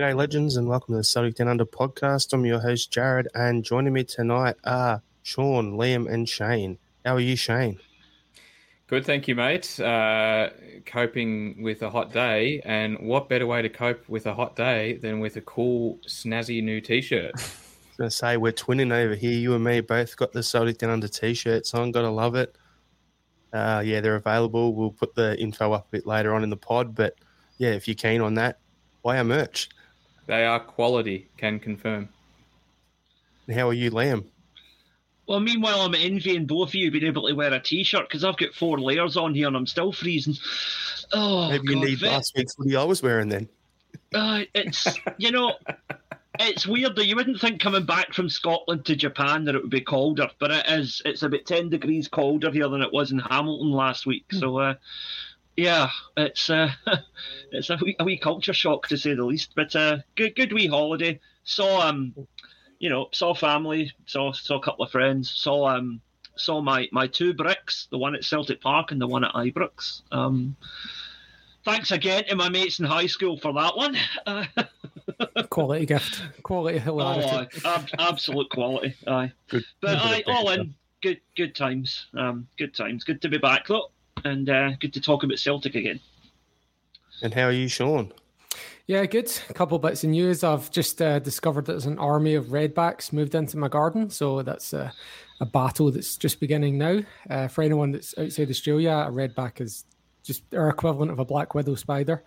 G'day, legends, and welcome to the Celtic Down Under podcast. I'm your host, Jared, and joining me tonight are Sean, Liam, and Shane. How are you, Shane? Good, thank you, mate. Uh, coping with a hot day, and what better way to cope with a hot day than with a cool, snazzy new T-shirt? I was going to say we're twinning over here. You and me both got the Celtic Down Under T-shirts on. Gotta love it. Uh, yeah, they're available. We'll put the info up a bit later on in the pod, but yeah, if you're keen on that, buy our merch. They are quality, can confirm. How are you, Liam? Well, meanwhile, I'm envying both of you being able to wear a t-shirt because I've got four layers on here and I'm still freezing. Oh, Maybe you God, need Vic, last week's hoodie I was wearing then. uh, it's you know, it's weird that you wouldn't think coming back from Scotland to Japan that it would be colder, but it is. It's about ten degrees colder here than it was in Hamilton last week. So, uh, yeah, it's uh, it's a wee, a wee culture shock to say the least. But uh, good, good wee holiday. Saw um, you know, saw family, saw saw a couple of friends, saw um, saw my my two bricks, the one at Celtic Park and the one at Ibrox. Um, thanks again to my mates in high school for that one. Uh, Quality gift. Quality hilarity. oh, ab- absolute quality. Aye, Good. but good aye, all in good good times. Um, good times. Good to be back though, and uh, good to talk about Celtic again. And how are you, Sean? Yeah, good. A couple bits of news. I've just uh, discovered that there's an army of redbacks moved into my garden. So that's a, a battle that's just beginning now. Uh, for anyone that's outside Australia, a redback is just our equivalent of a black widow spider.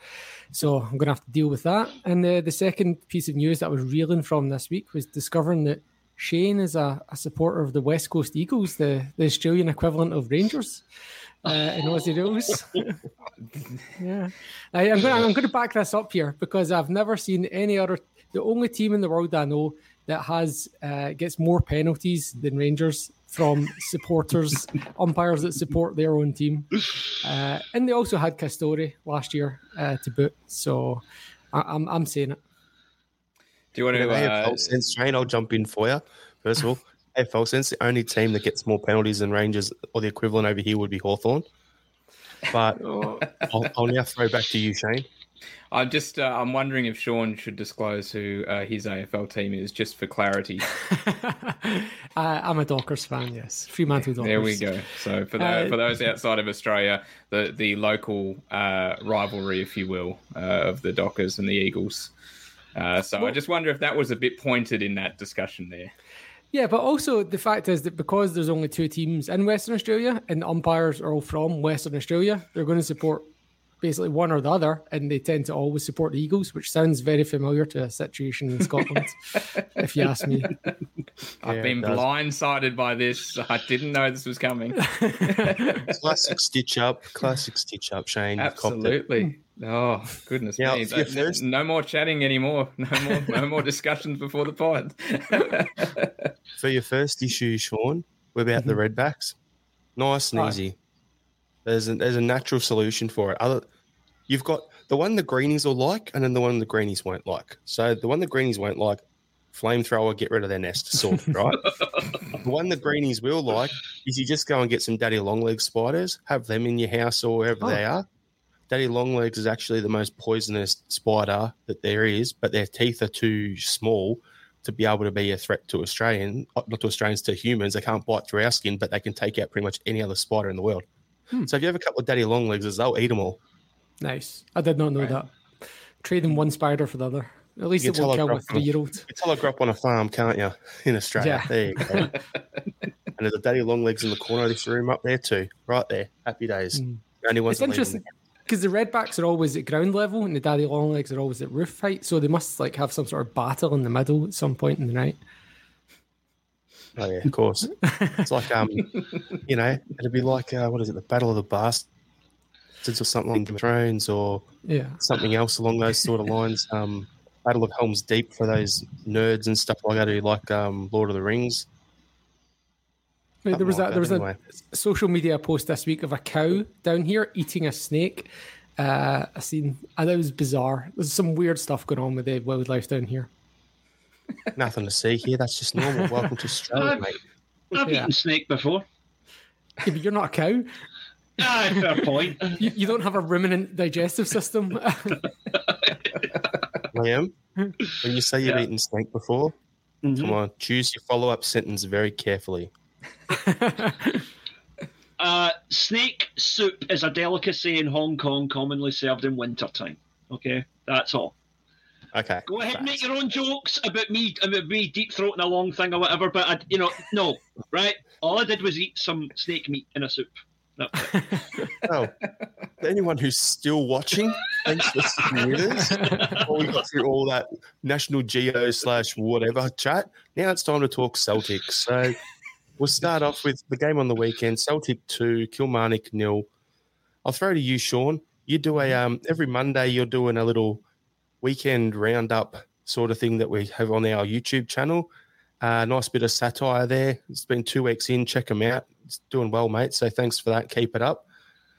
So I'm going to have to deal with that. And uh, the second piece of news that I was reeling from this week was discovering that Shane is a, a supporter of the West Coast Eagles, the, the Australian equivalent of Rangers. Uh, in Aussie rules. yeah, I, I'm going. I'm going to back this up here because I've never seen any other. The only team in the world I know that has uh, gets more penalties than Rangers from supporters, umpires that support their own team, uh, and they also had Castori last year uh, to boot. So I, I'm I'm saying it. Do you want to? Yeah, Uh, AFL sense, Shane, I'll jump in for you. First of all, AFL sense, the only team that gets more penalties than Rangers or the equivalent over here would be Hawthorn. But I'll, I'll now throw back to you, Shane. I'm just. Uh, I'm wondering if Sean should disclose who uh, his AFL team is, just for clarity. I, I'm a Dockers fan. Yes, Fremantle Dockers. There we go. So for the, Uh, for those outside of Australia, the the local uh, rivalry, if you will, uh, of the Dockers and the Eagles. Uh, so I just wonder if that was a bit pointed in that discussion there. Yeah, but also the fact is that because there's only two teams in Western Australia and the umpires are all from Western Australia, they're going to support basically one or the other, and they tend to always support the Eagles, which sounds very familiar to a situation in Scotland, if you ask me. I've Yeah, been blindsided by this. I didn't know this was coming. Classic stitch up, classic stitch up, Shane. You've copped. Absolutely. Oh goodness Yeah, me! for your No- No more chatting anymore. No more. No more discussions before the pod. For your first issue, Sean, we're about the mm-hmm. Redbacks. Nice and Right. easy. There's a, there's a natural solution for it. Other, you've got the one the greenies will like, and then the one the greenies won't like. So the one the greenies won't like, flamethrower, get rid of their nest, sorted, right? the one the greenies will like is you just go and get some daddy longlegs spiders, have them in your house or wherever Oh. they are. Daddy longlegs is actually the most poisonous spider that there is, but their teeth are too small to be able to be a threat to Australian, not to Australians, to humans. They can't bite through our skin, but they can take out pretty much any other spider in the world. Hmm. So if you have a couple of daddy long longlegs, they'll eat them all. Nice. I did not know Right. that. Trading one spider for the other. At least it won't kill a grew up on- three year old. You tell I grew up on a farm, can't you? In Australia. Yeah. There you go. and there's a daddy longlegs in the corner of this room up there too. Right there. Happy days. Mm. The only ones It's interesting because the redbacks are always at ground level and the daddy longlegs are always at roof height, so they must like have some sort of battle in the middle at some point in the night. Oh yeah, of course. it's like um, you know, it'd be like uh, what is it, the Battle of the Bastards or something on Game of Thrones or Yeah. something else along those sort of lines. Um, Battle of Helm's Deep for those nerds and stuff like that who like um, Lord of the Rings. Wait, there was Something a, there was like a social media post this week of a cow down here eating a snake. Uh, I seen, and it was bizarre. There's some weird stuff going on with the wildlife down here. Nothing to see here. That's just normal. Welcome to Australia, mate. I've Yeah. eaten snake before. Yeah, but you're not a cow. Ah, fair point. You, you don't have a ruminant digestive system. Liam, when you say you've Yeah. eaten snake before, Mhm. come on, choose your follow up sentence very carefully. Uh, snake soup is a delicacy in Hong Kong, commonly served in winter time. Okay, that's all. Okay. Go ahead, and make your own jokes about me, about me deep throating a long thing or whatever. But I, you know, no, right? All I did was eat some snake meat in a soup. That was it. Oh, anyone who's still watching, thanks for sticking with us. Before we got through all that National Geo slash whatever chat, now it's time to talk Celtics. So we'll start off with the game on the weekend: Celtic two, Kilmarnock nil. I'll throw to you, Sean. You do a um every Monday. You're doing a little weekend roundup sort of thing that we have on our YouTube channel. Uh, nice bit of satire there. It's been two weeks in. Check them out. It's doing well, mate. So thanks for that. Keep it up.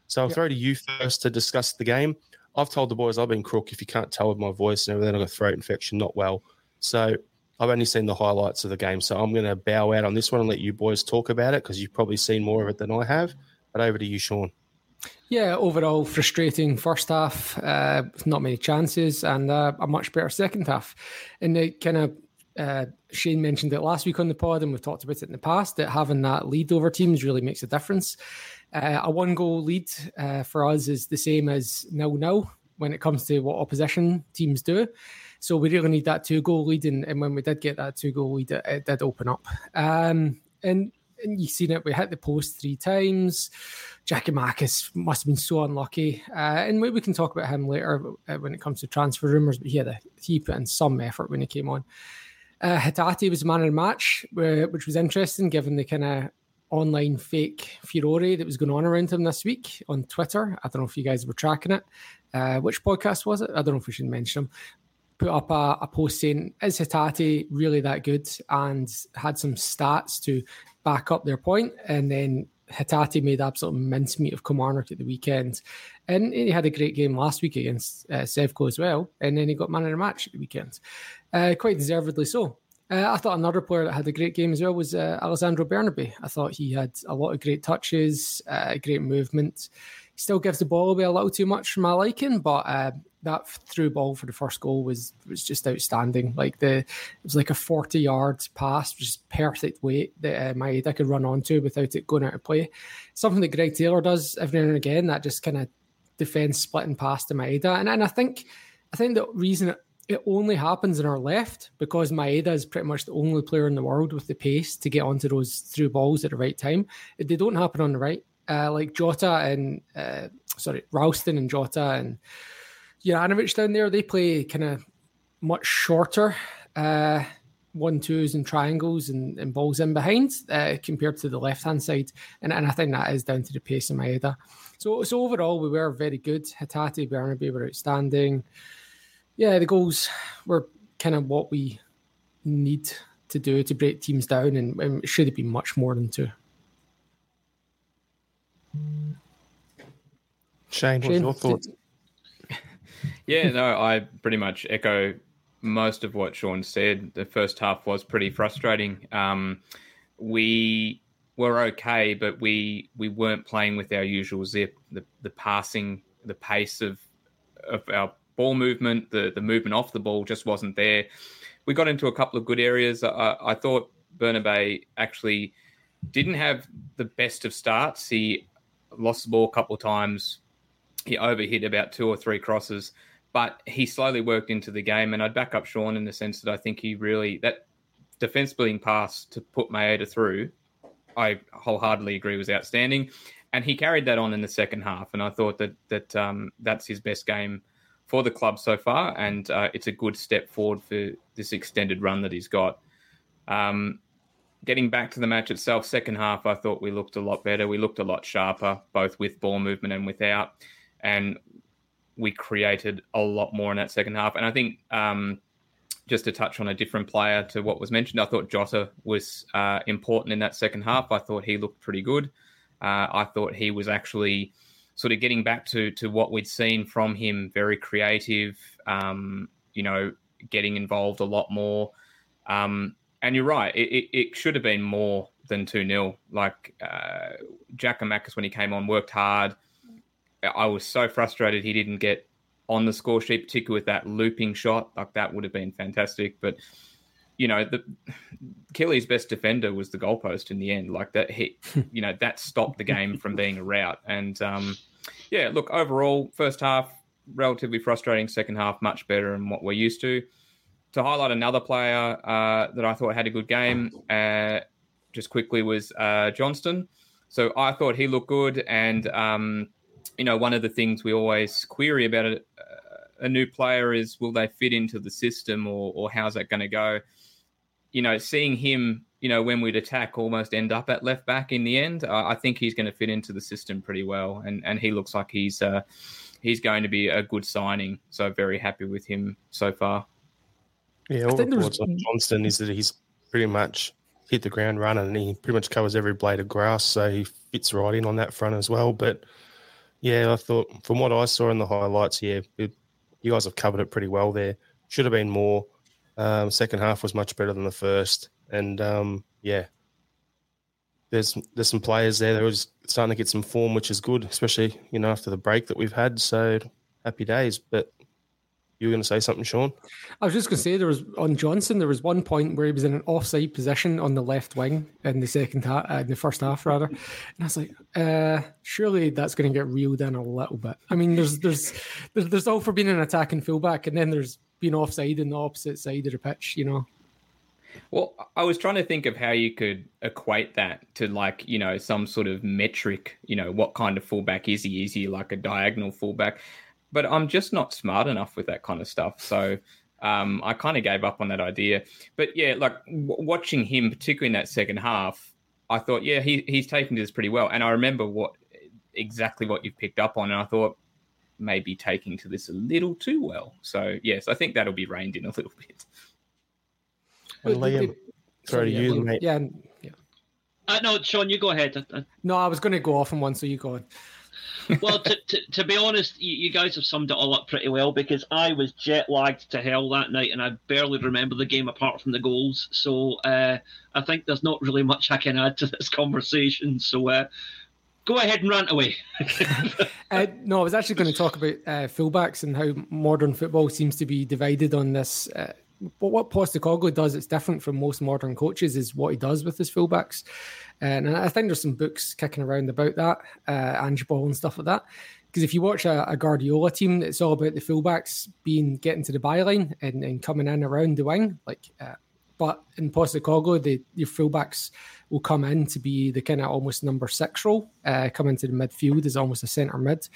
So I'll Yep. throw to you first to discuss the game. I've told the boys I've been crook. If you can't tell with my voice and everything, I've got a throat infection, not well. So I've only seen the highlights of the game. So I'm going to bow out on this one and let you boys talk about it because you've probably seen more of it than I have. But over to you, Sean. Yeah, overall frustrating first half, uh, not many chances, and uh, a much better second half. And it kind of uh, Shane mentioned it last week on the pod, and we've talked about it in the past. That having that lead over teams really makes a difference. Uh, a one goal lead uh, for us is the same as nil nil when it comes to what opposition teams do. So we really need that two goal lead, and, and when we did get that two goal lead, it, it did open up. Um, and and you've seen it. We hit the post three times. Giakoumakis must have been so unlucky, uh, and we, we can talk about him later uh, when it comes to transfer rumors. But he had a, he put in some effort when he came on. Uh, Hatate was man of the match, which was interesting given the kind of online fake furore that was going on around him this week on Twitter. I don't know if you guys were tracking it. Uh, which podcast was it? I don't know if we should mention him. Put up a, a post saying, Is Hatate really that good? And had some stats to back up their point. And then Hatate made absolute mincemeat of Kilmarnock at the weekend. And he had a great game last week against uh, Sevco as well. And then he got man of the match at the weekend. Uh, quite deservedly so. Uh, I thought another player that had a great game as well was uh, Alessandro Bernabei. I thought he had a lot of great touches, uh, great movement. He still gives the ball away a little too much for my liking, but uh, that through ball for the first goal was was just outstanding. Like the it was like a forty yard pass, just perfect weight that uh, Maeda could run onto without it going out of play. Something that Greg Taylor does every now and again. That just kind of defense splitting past to Maeda, and and I think I think the reason it, it only happens in our left because Maeda is pretty much the only player in the world with the pace to get onto those through balls at the right time. They don't happen on the right. Uh, like Jota and uh, sorry, Ralston and Jota and Juranovic down there, they play kind of much shorter uh, one twos and triangles and, and balls in behind uh, compared to the left hand side, and, and I think that is down to the pace of Maeda. So so overall, we were very good. Hatate, Bernabei were outstanding. Yeah, the goals were kind of what we need to do to break teams down, and, and it should have been much more than two. Shane, what's your thoughts? Yeah, no, I pretty much echo most of what Sean said. The first half was pretty frustrating. Um, we were okay, but we we weren't playing with our usual zip. The the passing, the pace of of our ball movement, the the movement off the ball just wasn't there. We got into a couple of good areas. I, I thought Bernabei actually didn't have the best of starts. He lost the ball a couple of times. He overhit about two or three crosses, but he slowly worked into the game. And I'd back up Sean in the sense that I think he really that defense building pass to put Maeda through, I wholeheartedly agree was outstanding, and he carried that on in the second half. And I thought that that um, that's his best game for the club so far, and uh, it's a good step forward for this extended run that he's got. Um, getting back to the match itself, second half, I thought we looked a lot better. We looked a lot sharper, both with ball movement and without, and we created a lot more in that second half. And I think um, just to touch on a different player to what was mentioned, I thought Jota was uh, important in that second half. I thought he looked pretty good. Uh, I thought he was actually sort of getting back to to what we'd seen from him, very creative. Um, you know, getting involved a lot more. Um, and you're right, it, it, it, should have been more than 2 0. Like uh, Giakoumakis, when he came on, worked hard. I was so frustrated he didn't get on the score sheet, particularly with that looping shot. Like that would have been fantastic. But you know, the Killy's best defender was the goalpost in the end. Like that hit, you know, that stopped the game from being a rout. And um, yeah, look, overall, first half relatively frustrating. Second half much better than what we're used to. To highlight another player uh, that I thought had a good game, uh, just quickly was uh, Johnston. So I thought he looked good, and um, you know, one of the things we always query about a, a new player is will they fit into the system, or or how's that going to go? You know, seeing him, you know, when we'd attack, almost end up at left back in the end. I think he's going to fit into the system pretty well, and and he looks like he's uh, he's going to be a good signing. So very happy with him so far. Yeah, all reports on Johnston is that he's pretty much hit the ground running and he pretty much covers every blade of grass, so he fits right in on that front as well. But yeah, I thought from what I saw in the highlights, yeah, it, you guys have covered it pretty well there. Should have been more. Um, second half was much better than the first, and um, yeah, there's there's some players there that are starting to get some form, which is good, especially you know after the break that we've had. So happy days. But you were going to say something, Sean? I was just going to say there was on Johnston. There was one point where he was in an offside position on the left wing in the second half, uh, in the first half rather, and I was like, uh, surely that's going to get reeled in a little bit. I mean, there's there's there's, there's all for being an attacking fullback, and then there's being offside in the opposite side of the pitch. You know. Well, I was trying to think of how you could equate that to like, you know, some sort of metric, you know, what kind of fullback is he? Is he like a diagonal fullback? But I'm just not smart enough with that kind of stuff. So um, I kind of gave up on that idea. But yeah, like w- watching him, particularly in that second half, I thought, yeah, he, he's taking this pretty well. And I remember what exactly what you've picked up on, and I thought maybe taking to this a little too well. So yes, I think that'll be reined in a little bit. And Liam, sorry, yeah, you, mate. Yeah, yeah. Uh, no, Sean, you go ahead. No, I was going to go off on one, so you go on well, to, to, to, be honest, you, you, guys have summed it all up pretty well because I was jet lagged to hell that night and I barely remember the game apart from the goals. So uh, I think there's not really much I can add to this conversation. So uh, go ahead and rant away. uh, no, I was actually going to talk about uh, fullbacks and how modern football seems to be divided on this. Uh, but what Postecoglou does, it's different from most modern coaches, is what he does with his fullbacks. And I think there's some books kicking around about that, uh, Ange Ball and stuff like that. Because if you watch a, a, Guardiola team, it's all about the fullbacks being getting to the byline and, and coming in around the wing. Like, uh, but in Postecoglou, the your fullbacks will come in to be the kind of almost number six role, uh, come into the midfield as almost a centre mid.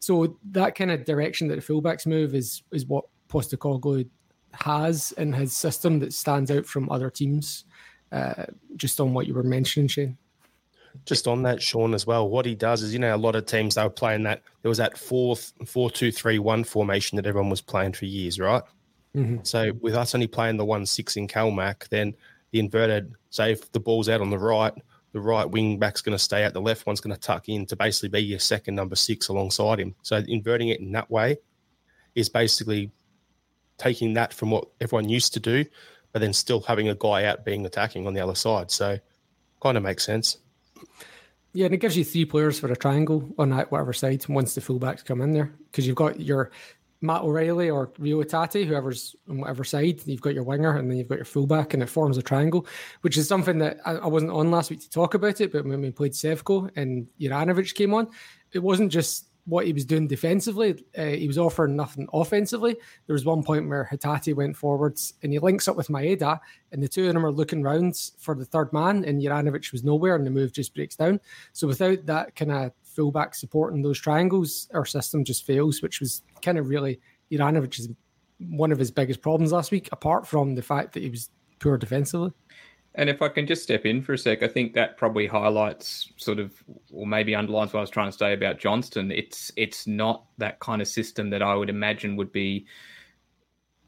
So that kind of direction that the fullbacks move is is what Postecoglou has in his system that stands out from other teams uh, just on what you were mentioning, Shane. Just on that, Sean, as well. What he does is, you know, a lot of teams they were playing that. There was that fourth, four, two, three, one formation that everyone was playing for years, right? Mm-hmm. So with us only playing the one six in Calmac, then the inverted. Say if the ball's out on the right, the right wing back's going to stay out, the left one's going to tuck in to basically be your second number six alongside him. So inverting it in that way is basically taking that from what everyone used to do but then still having a guy out being attacking on the other side. So kind of makes sense. Yeah, and it gives you three players for a triangle on that whatever side once the fullbacks come in there because you've got your Matt O'Reilly or Reo Hatate, whoever's on whatever side. You've got your winger and then you've got your fullback, and it forms a triangle, which is something that I, I wasn't on last week to talk about it. But when we played Sevco and Juranovic came on, it wasn't just what he was doing defensively. Uh, he was offering nothing offensively. There was one point where Hatate went forwards and he links up with Maeda, and the two of them are looking round for the third man, and Juranovic was nowhere, and the move just breaks down. So without that kind of fullback supporting those triangles, our system just fails, which was kind of really Juranovic's one of his biggest problems last week, apart from the fact that he was poor defensively. And if I can just step in for a sec, I think that probably highlights sort of, or maybe underlines what I was trying to say about Johnston. It's it's not that kind of system that I would imagine would be.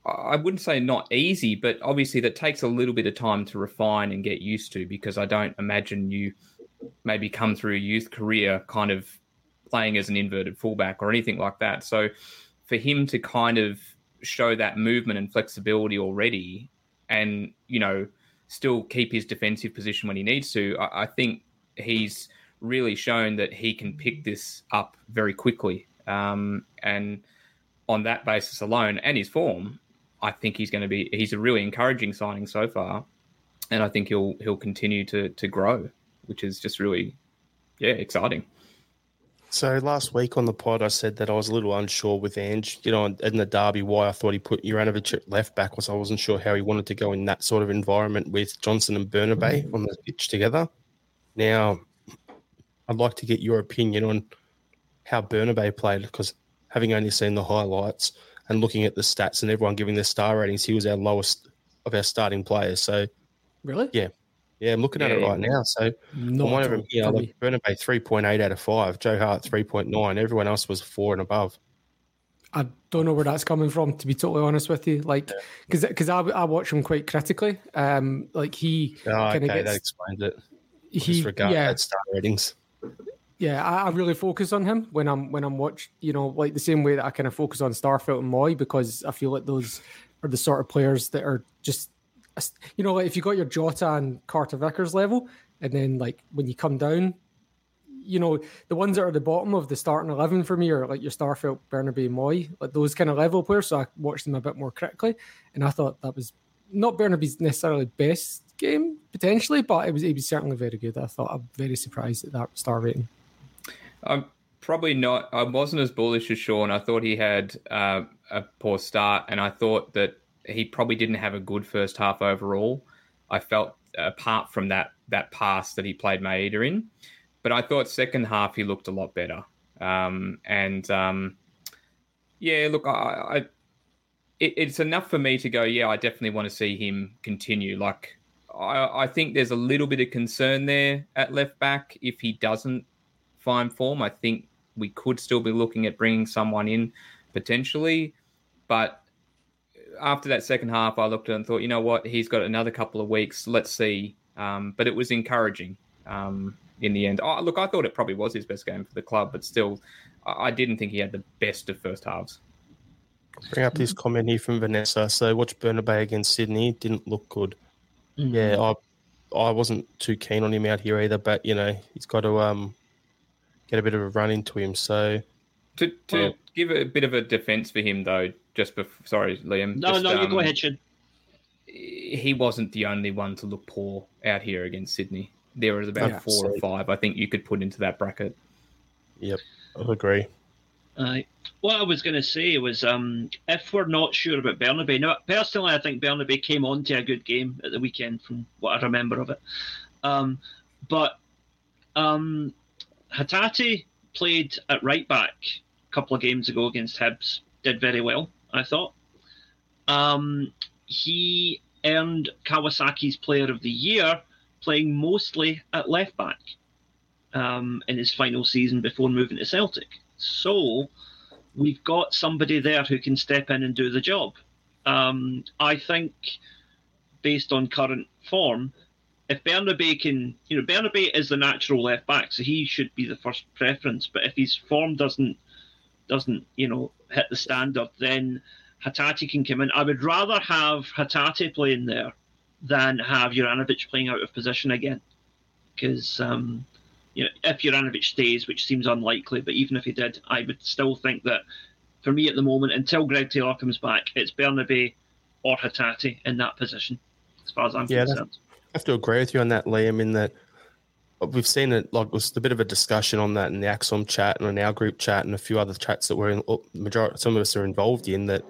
I wouldn't say not easy, but obviously that takes a little bit of time to refine and get used to because I don't imagine you maybe come through a youth career kind of playing as an inverted fullback or anything like that. So for him to kind of show that movement and flexibility already and, you know, still keep his defensive position when he needs to. I, I think he's really shown that he can pick this up very quickly. Um, and on that basis alone and his form, I think he's going to be he's a really encouraging signing so far, and I think he'll he'll continue to to grow, which is just really yeah exciting. So last week on the pod, I said that I was a little unsure with Ange, you know, in the derby, why I thought he put Juranovic at left back was I wasn't sure how he wanted to go in that sort of environment with Johnston and Bernabei mm-hmm. on the pitch together. Now, I'd like to get your opinion on how Bernabei played because having only seen the highlights and looking at the stats and everyone giving their star ratings, he was our lowest of our starting players. So, really, yeah, yeah, I'm looking at it right now. So, Not one of them here, probably. like point eight out of five, Joe Hart three point nine. Everyone else was four and above. I don't know where that's coming from, to be totally honest with you. Like, because because I, I watch him quite critically. Um, like he Oh, kind okay, of that explains it. he yeah star ratings. yeah. I, I really focus on him when I'm when I'm watch. You know, like the same way that I kind of focus on Starfelt and Mooy because I feel like those are the sort of players that are just you know like if you got your Jota and Carter Vickers level, and then like when you come down. You know, the ones that are at the bottom of the starting 11 for me are like your Starfelt, Bernabei, Mooy, like those kind of level players. So I watched them a bit more critically. And I thought that was not Bernabei's necessarily best game, potentially, but it was, it was certainly very good. I thought I'm very surprised at that star rating. I'm probably not. I wasn't as bullish as Sean. I thought he had uh, a poor start, and I thought that he probably didn't have a good first half overall. I felt apart from that that pass that he played Maeda in, but I thought second half he looked a lot better. Um, and um, yeah, look, I, I it, it's enough for me to go. Yeah, I definitely want to see him continue. Like, I, I think there's a little bit of concern there at left back if he doesn't find form. I think we could still be looking at bringing someone in potentially, but after that second half, I looked at it and thought, you know what, he's got another couple of weeks. Let's see. Um, but it was encouraging um, in the end. Oh, look, I thought it probably was his best game for the club, but still, I I didn't think he had the best of first halves. Bring up this comment here from Vanessa. So, watch Bernabei against Sydney. Didn't look good. Mm. Yeah, I I wasn't too keen on him out here either. But you know, he's got to um get a bit of a run into him. So To, to Well- give a bit of a defense for him, though, just before, sorry, Liam. No, just, no, you go um, ahead, Shin. he wasn't the only one to look poor out here against Sydney. There was about Yeah. four or five I think you could put into that bracket. yep, I agree. Aye. What I was going to say was, um, if we're not sure about Bernabei, now personally, I think Bernabei came on to a good game at the weekend, from what I remember of it. Um, but um, Hatate played at right back a couple of games ago against Hibs, did very well, I thought. Um, he earned Kawasaki's Player of the Year, playing mostly at left back um, in his final season before moving to Celtic. So we've got somebody there who can step in and do the job. Um, I think, based on current form, if Bernabei can, you know, Bernabei is the natural left back, so he should be the first preference. But if his form doesn't doesn't, you know, hit the standard, then Hatate can come in. I would rather have Hatate playing there than have Juranovic playing out of position again, because um, you know, if Juranovic stays, which seems unlikely, but even if he did, I would still think that for me at the moment, until Greg Taylor comes back, it's Bernabei or Hatate in that position, as far as I'm Yeah, concerned. I have to agree with you on that, Liam. In that we've seen it like it was a bit of a discussion on that in the Axom chat and in our group chat and a few other chats that we're in. Majority, some of us are involved in that.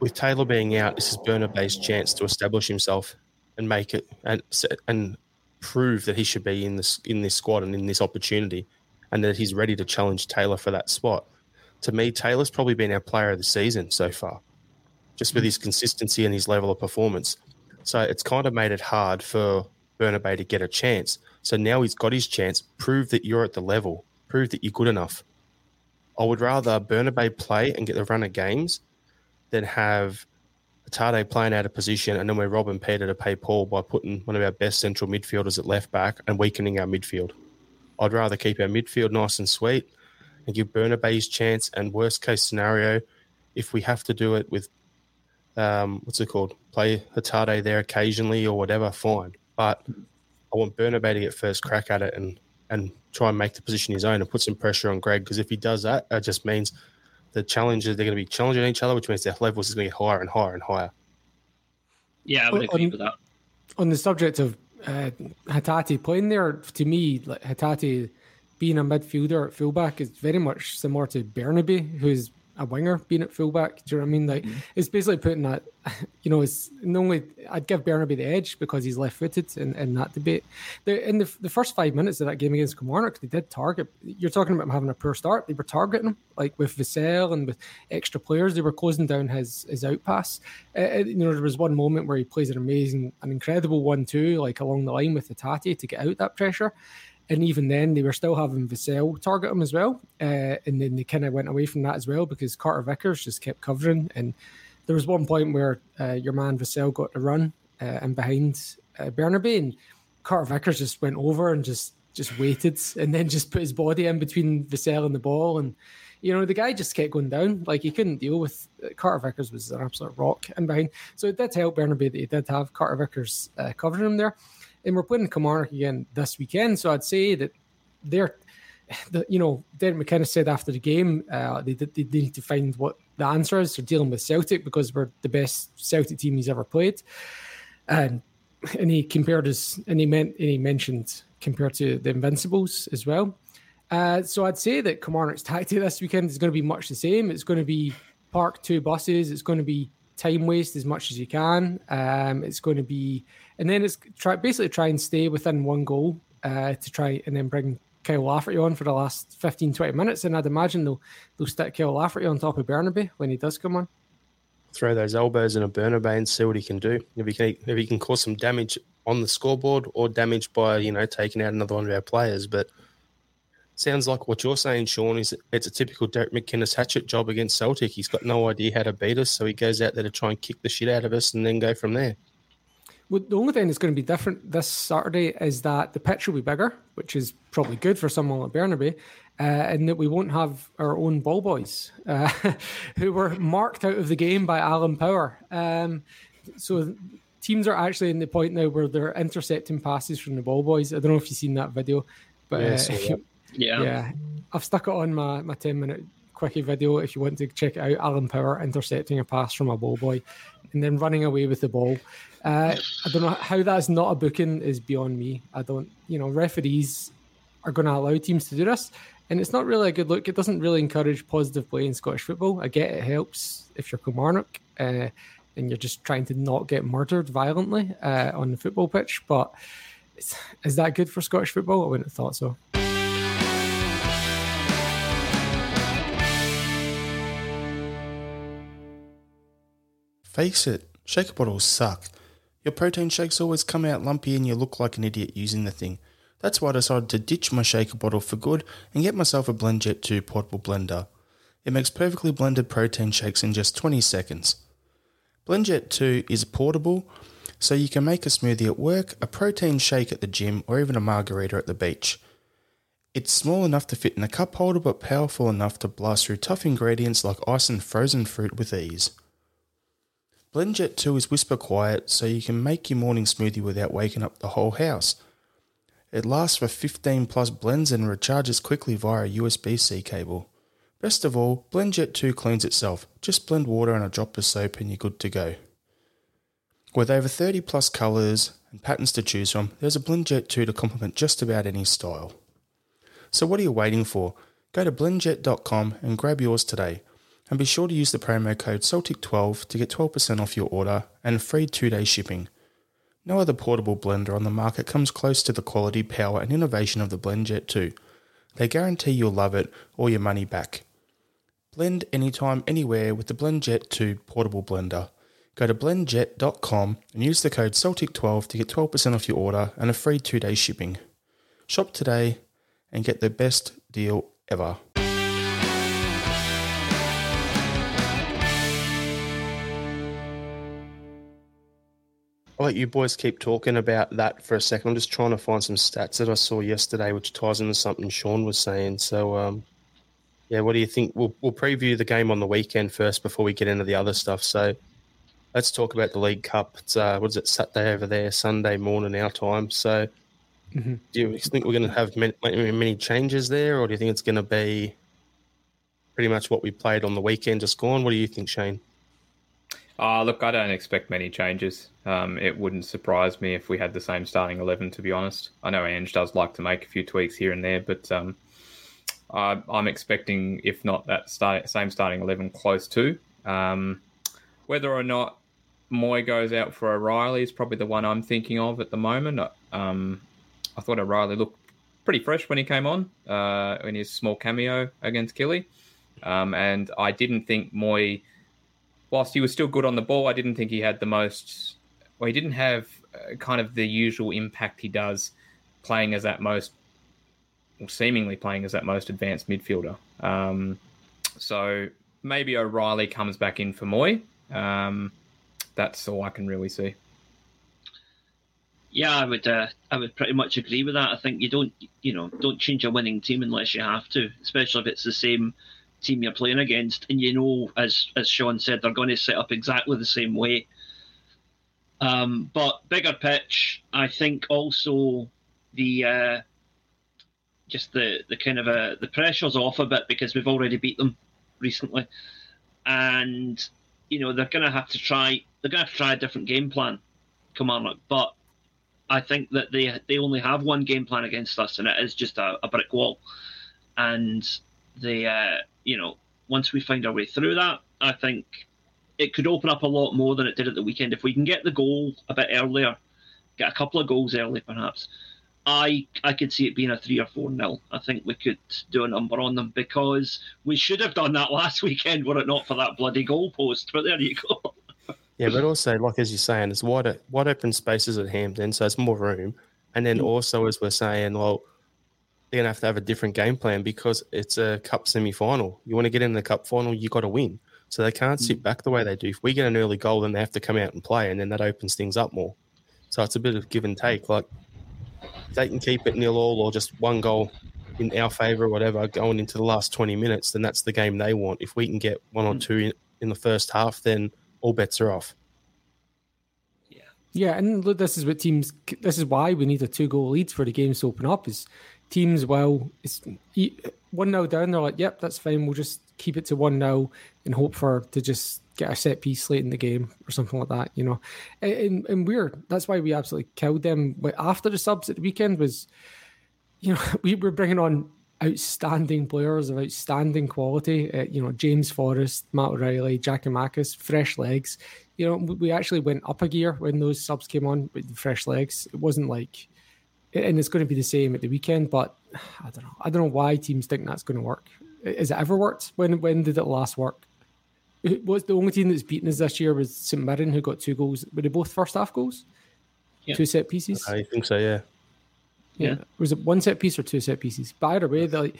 With Taylor being out, this is Bernabei's chance to establish himself and make it and and prove that he should be in this in this squad and in this opportunity, and that he's ready to challenge Taylor for that spot. To me, Taylor's probably been our player of the season so far, just with his consistency and his level of performance. So it's kind of made it hard for Bernabei to get a chance. So now he's got his chance. Prove that you're at the level. Prove that you're good enough. I would rather Bernabei play and get the run of games than have Atade playing out of position and then we're robbing Peter to pay Paul by putting one of our best central midfielders at left back and weakening our midfield. I'd rather keep our midfield nice and sweet and give Bernabei his chance. And worst case scenario, if we have to do it with um, what's it called? Play Hatate there occasionally or whatever, fine. But I want Bernabei to get first crack at it and and try and make the position his own and put some pressure on Greg because if he does that, it just means the challenges they're going to be challenging each other, which means their levels is going to get higher and higher and higher. Yeah, I would agree on, with that. On the subject of uh, Hatate playing there, to me, like Hatate being a midfielder at fullback is very much similar to Bernabei, who's a winger being at fullback. Do you know what I mean? Like mm-hmm. it's basically putting that, you know, it's normally I'd give Bernabei the edge because he's left-footed in, in that debate. The, in the, the first five minutes of that game against Kilmarnock, they did target. You're talking about him having a poor start. They were targeting him like with Vassell and with extra players. They were closing down his his outpass. Uh, uh, you know, there was one moment where he plays an amazing, an incredible one-two like along the line with the Tati to get out that pressure and even then they were still having Vassell target him as well, uh, and then they kind of went away from that as well because Carter Vickers just kept covering, and there was one point where uh, your man Vassell got to run uh, and behind uh, Bernabei, and Carter Vickers just went over and just just waited, and then just put his body in between Vassell and the ball, and you know the guy just kept going down, like he couldn't deal with uh, Carter Vickers was an absolute rock in behind, so it did help Bernabei that he did have Carter Vickers uh, covering him there and we're playing Kilmarnock again this weekend. So I'd say that they're, the, you know, Derek McInnes said after the game, uh, they, they, they need to find what the answer is for dealing with Celtic because we're the best Celtic team he's ever played. And and he compared us, and he meant, and he mentioned compared to the Invincibles as well. Uh, so I'd say that Kilmarnock's tactic this weekend is going to be much the same. It's going to be park two buses. It's going to be time waste as much as you can. Um, it's going to be and then it's try basically try and stay within one goal uh, to try and then bring Kyle Lafferty on for the last 15, 20 minutes. And I'd imagine they'll they'll stick Kyle Lafferty on top of Bernabei when he does come on. Throw those elbows in a Bernabei and see what he can do. If he can if he can cause some damage on the scoreboard or damage by, you know, taking out another one of our players. But sounds like what you're saying, Sean, is it's a typical Derek McInnes hatchet job against Celtic. He's got no idea how to beat us, so he goes out there to try and kick the shit out of us and then go from there. Well, the only thing that's going to be different this Saturday is that the pitch will be bigger, which is probably good for someone like Bernabei, uh, and that we won't have our own ball boys uh, who were marked out of the game by Alan Power. Um, so teams are actually in the point now where they're intercepting passes from the ball boys. I don't know if you've seen that video, but uh, yeah, yeah, I've stuck it on my, my 10 minute quickie video if you want to check it out. Alan Power intercepting a pass from a ball boy and then running away with the ball. Uh, I don't know how that's not a booking is beyond me. I don't, you know, referees are going to allow teams to do this, and it's not really a good look. It doesn't really encourage positive play in Scottish football. I get it helps if you're Kilmarnock uh, and you're just trying to not get murdered violently uh, on the football pitch, but is that good for Scottish football? I wouldn't have thought so. Face it, shaker bottles suck. Your protein shakes always come out lumpy and you look like an idiot using the thing. That's why I decided to ditch my shaker bottle for good and get myself a BlendJet 2 portable blender. It makes perfectly blended protein shakes in just 20 seconds. BlendJet 2 is portable, so you can make a smoothie at work, a protein shake at the gym, or even a margarita at the beach. It's small enough to fit in a cup holder but powerful enough to blast through tough ingredients like ice and frozen fruit with ease. BlendJet 2 is whisper quiet so you can make your morning smoothie without waking up the whole house. It lasts for 15 plus blends and recharges quickly via a USB C cable. Best of all, BlendJet 2 cleans itself. Just blend water and a drop of soap and you're good to go. With over 30 plus colours and patterns to choose from, there's a BlendJet 2 to complement just about any style. So what are you waiting for? Go to blendjet.com and grab yours today. And be sure to use the promo code Celtic12 to get 12% off your order and free two day shipping. No other portable blender on the market comes close to the quality, power, and innovation of the BlendJet 2. They guarantee you'll love it or your money back. Blend anytime, anywhere with the BlendJet 2 portable blender. Go to blendjet.com and use the code Celtic12 to get 12% off your order and a free two day shipping. Shop today and get the best deal ever. I'll let you boys keep talking about that for a second. I'm just trying to find some stats that I saw yesterday, which ties into something Sean was saying. So, um, yeah, what do you think? We'll, we'll preview the game on the weekend first before we get into the other stuff. So, let's talk about the League Cup. It's uh, what is it? Saturday over there, Sunday morning our time. So, mm-hmm. do you think we're going to have many, many changes there, or do you think it's going to be pretty much what we played on the weekend just gone. What do you think, Shane? Uh, look, I don't expect many changes. Um, it wouldn't surprise me if we had the same starting 11, to be honest. I know Ange does like to make a few tweaks here and there, but um, I, am expecting, if not that start, same starting 11, close to. Um, whether or not Mooy goes out for O'Reilly is probably the one I'm thinking of at the moment. Um, I thought O'Reilly looked pretty fresh when he came on uh, in his small cameo against Killy. Um, and I didn't think Mooy whilst he was still good on the ball, I didn't think he had the most. Well, he didn't have uh, kind of the usual impact he does playing as that most, or seemingly playing as that most advanced midfielder. Um, so maybe O'Reilly comes back in for Mooy. Um, that's all I can really see. Yeah, I would. Uh, I would pretty much agree with that. I think you don't, you know, don't change a winning team unless you have to, especially if it's the same team you're playing against, and you know, as as Sean said, they're going to set up exactly the same way. Um, but bigger pitch, I think also the uh, just the the kind of a the pressure's off a bit because we've already beat them recently, and you know they're going to have to try they're going to have to try a different game plan, Kilmarnock. But I think that they they only have one game plan against us, and it is just a, a brick wall, and they uh, you know, once we find our way through that, I think it could open up a lot more than it did at the weekend. If we can get the goal a bit earlier, get a couple of goals early, perhaps. I I could see it being a three or four nil. I think we could do a number on them because we should have done that last weekend were it not for that bloody goalpost. But there you go. yeah, but also like as you're saying, it's wide wide open spaces at Hampden, so it's more room. And then mm. also as we're saying, well, they're gonna have to have a different game plan because it's a cup semi final. You want to get in the cup final, you got to win. So they can't sit mm. back the way they do. If we get an early goal, then they have to come out and play, and then that opens things up more. So it's a bit of give and take. Like they can keep it nil all or just one goal in our favour or whatever going into the last 20 minutes, then that's the game they want. If we can get one or mm. two in, in the first half, then all bets are off. Yeah, yeah, and look, this is what teams. This is why we need a two goal lead for the games to open up. Is teams well. It's one 0 down. They're like, "Yep, that's fine. We'll just keep it to one 0 and hope for to just get a set piece late in the game or something like that." You know, and, and we're that's why we absolutely killed them But after the subs at the weekend. Was you know we were bringing on outstanding players of outstanding quality. Uh, you know, James Forrest, Matt O'Reilly, Giakoumakis, fresh legs. You know, we actually went up a gear when those subs came on with fresh legs. It wasn't like and it's going to be the same at the weekend. But I don't know. I don't know why teams think that's going to work. Has it ever worked? When when did it last work? It was the only team that's beaten us this year was St Mirren, who got two goals. Were they both first half goals? Yeah. Two set pieces. I think so. Yeah. yeah. yeah. Was it one set piece or two set pieces? By either way, like,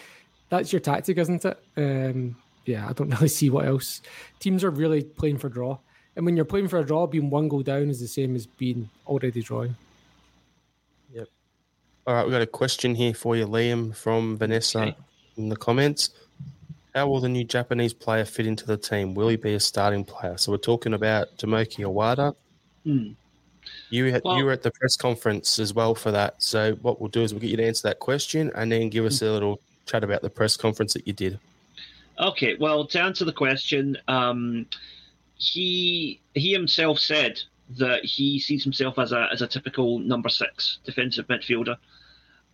that's your tactic, isn't it? Um, yeah, I don't really see what else. Teams are really playing for draw, and when you're playing for a draw, being one goal down is the same as being already drawing. All right, we've got a question here for you, Liam, from Vanessa okay. in the comments. How will the new Japanese player fit into the team? Will he be a starting player? So we're talking about Tomoki Iwata. Hmm. You had, well, you were at the press conference as well for that. So what we'll do is we'll get you to answer that question and then give us a little chat about the press conference that you did. Okay. Well, to answer the question, um, he he himself said that he sees himself as a as a typical number six defensive midfielder.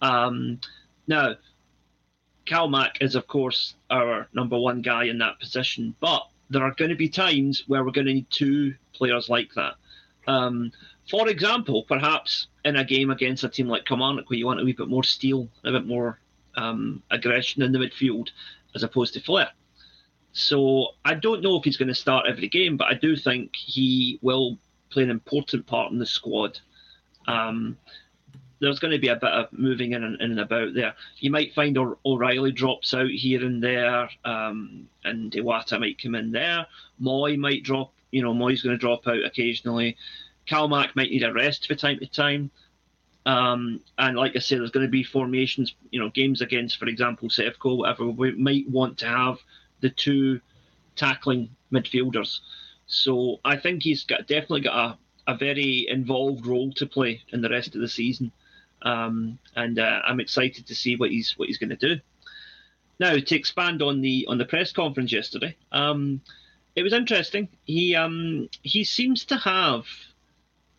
Um, now, Cal Mack is, of course, our number one guy in that position, but there are going to be times where we're going to need two players like that. Um, for example, perhaps in a game against a team like Kilmarnock, where you want a wee bit more steel, a bit more um, aggression in the midfield, as opposed to flair. So I don't know if he's going to start every game, but I do think he will play an important part in the squad. Um, there's going to be a bit of moving in and, in and about there. You might find O'Reilly drops out here and there, um, and Iwata might come in there. Mooy might drop, you know, Mooy's going to drop out occasionally. Calmac might need a rest from time to time. Um, and like I say, there's going to be formations, you know, games against, for example, Sevco, whatever. We might want to have the two tackling midfielders. So I think he's got definitely got a, a very involved role to play in the rest of the season um, and uh, I'm excited to see what he's what he's going to do. now to expand on the on the press conference yesterday, um, it was interesting. He um, he seems to have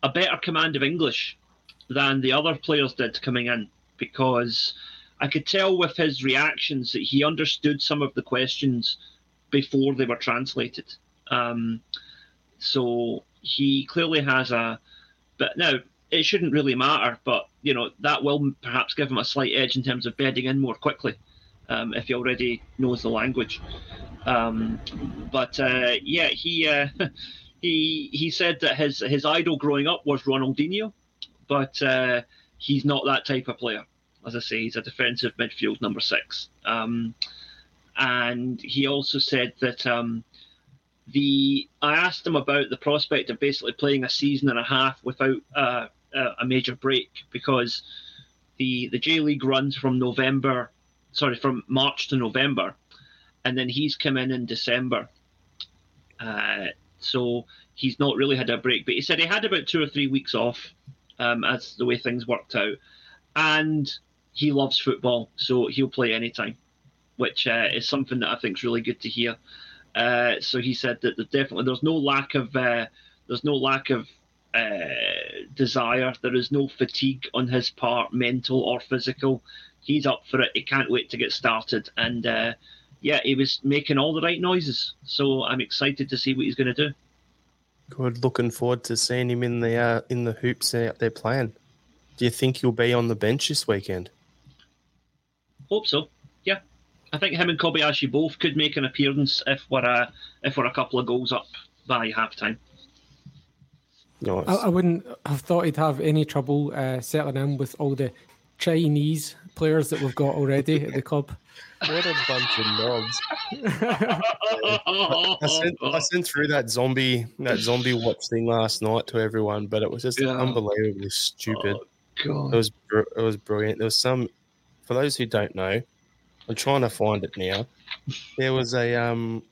a better command of English than the other players did coming in because I could tell with his reactions that he understood some of the questions before they were translated. Um, so he clearly has a, but now it shouldn't really matter, but you know that will perhaps give him a slight edge in terms of bedding in more quickly um, if he already knows the language. Um, but uh, yeah, he uh, he he said that his his idol growing up was Ronaldinho, but uh, he's not that type of player. As I say, he's a defensive midfield number six. Um, and he also said that um, the I asked him about the prospect of basically playing a season and a half without a major break because the the J League runs from November, sorry, from March to November, and then he's come in in December. Uh, so he's not really had a break, but he said he had about two or three weeks off, um, as the way things worked out, and he loves football, so he'll play anytime, which uh, is something that I think is really good to hear. Uh, so he said that definitely there's no lack of uh, there's no lack of uh, desire. There is no fatigue on his part, mental or physical. He's up for it. He can't wait to get started. And uh, yeah, he was making all the right noises. So I'm excited to see what he's going to do. Good. Looking forward to seeing him in the uh, in the hoops out there playing. Do you think he'll be on the bench this weekend? Hope so. Yeah, I think him and Kobayashi both could make an appearance if we're a, if we're a couple of goals up by halftime. Nice. I, I, wouldn't have thought he'd have any trouble uh, settling in with all the Chinese players that we've got already at the club. What a bunch of knobs! I, sent, I sent through that zombie that zombie watch thing last night to everyone, but it was just yeah. unbelievably stupid. Oh, it was it was brilliant. There was some for those who don't know, I'm trying to find it now. There was a um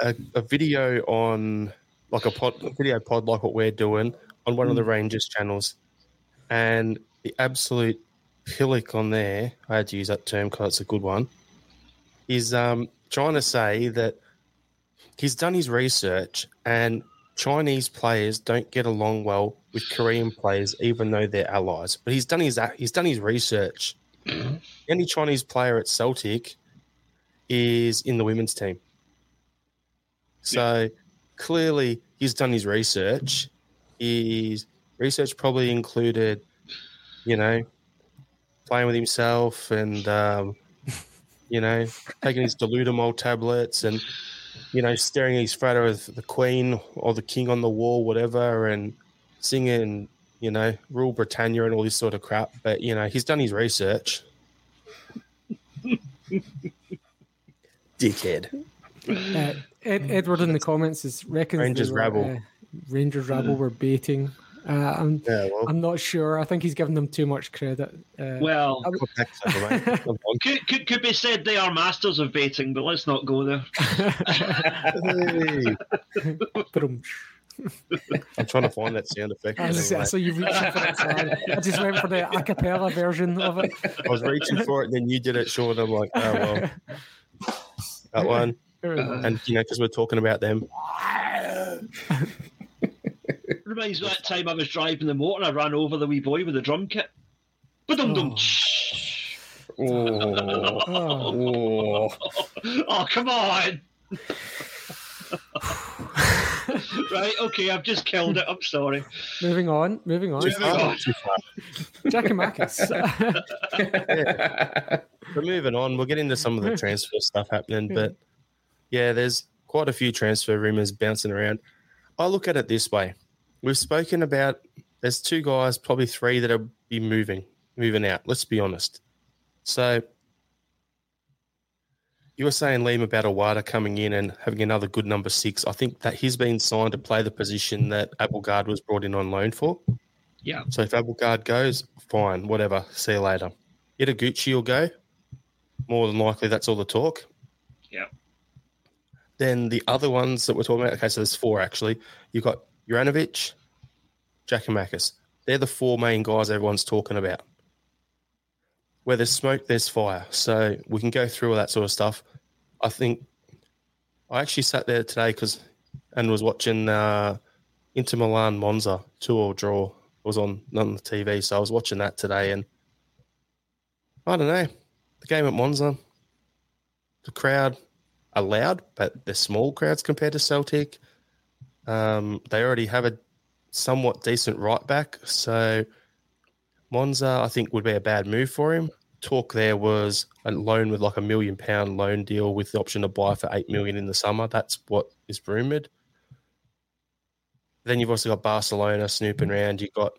a, a video on like a pod a video pod like what we're doing on one mm. of the hmm. Rangers channels, and the absolute pillock on there. I had to use that term because it's a good one. Is um trying to say that he's done his research and Chinese players don't get along well with Korean players, even though they're allies. But he's done his he's done his research. the only Chinese player at Celtic is in the women's team. So yeah. clearly, he's done his research. His research probably included, you know, playing with himself and, um, you know, taking his Dilutamol tablets and you know, staring at his photo of the Queen or the King on the wall, whatever, and singing, you know, Rule Britannia and all this sort of crap. But you know, he's done his research. Dickhead. Uh, Ed, Edward in the comments is reckons Rangers were, rabble. Uh, Rangers rabble were baiting uh, I'm, yeah, well, I'm not sure. I think he's giving them too much credit. Uh, well, could, could, could be said they are masters of baiting, but let's not go there. I'm trying to find that sound effect. I, anyway. so you reached for that sound. I just went for the a cappella version of it. I was reaching for it, and then you did it, Sean. I'm like, oh well, that one. And you know, because we're talking about them. Reminds me of that time I was driving the motor and I ran over the wee boy with the drum kit. But dum dum. Oh. oh. oh, come on. right, okay, I've just killed it. I'm sorry. Moving on, moving on. Moving on. Giakoumakis. yeah. We're moving on. We'll get into some of the transfer stuff happening, but yeah, there's quite a few transfer rumors bouncing around. I look at it this way we've spoken about there's two guys, probably three that are be moving, moving out. Let's be honest. So you were saying Liam about Iwata coming in and having another good number six. I think that he's been signed to play the position that Abildgaard was brought in on loan for. Yeah. So if Abildgaard goes, fine, whatever. See you later. Ideguchi will go. More than likely, that's all the talk. Yeah. Then the other ones that we're talking about, okay, so there's four actually. You've got Juranovic, Giakoumakis. They're the four main guys everyone's talking about. where there's smoke, there's fire. So we can go through all that sort of stuff. I think I actually sat there today because and was watching uh, Inter Milan Monza two or draw. It was on on the TV, so I was watching that today, and I don't know the game at Monza. The crowd loud, but they're small crowds compared to Celtic. Um, they already have a somewhat decent right back, so Monza I think would be a bad move for him. Talk there was a loan with like a million pound loan deal with the option to buy for eight million in the summer. That's what is rumored. Then you've also got Barcelona snooping around. You've got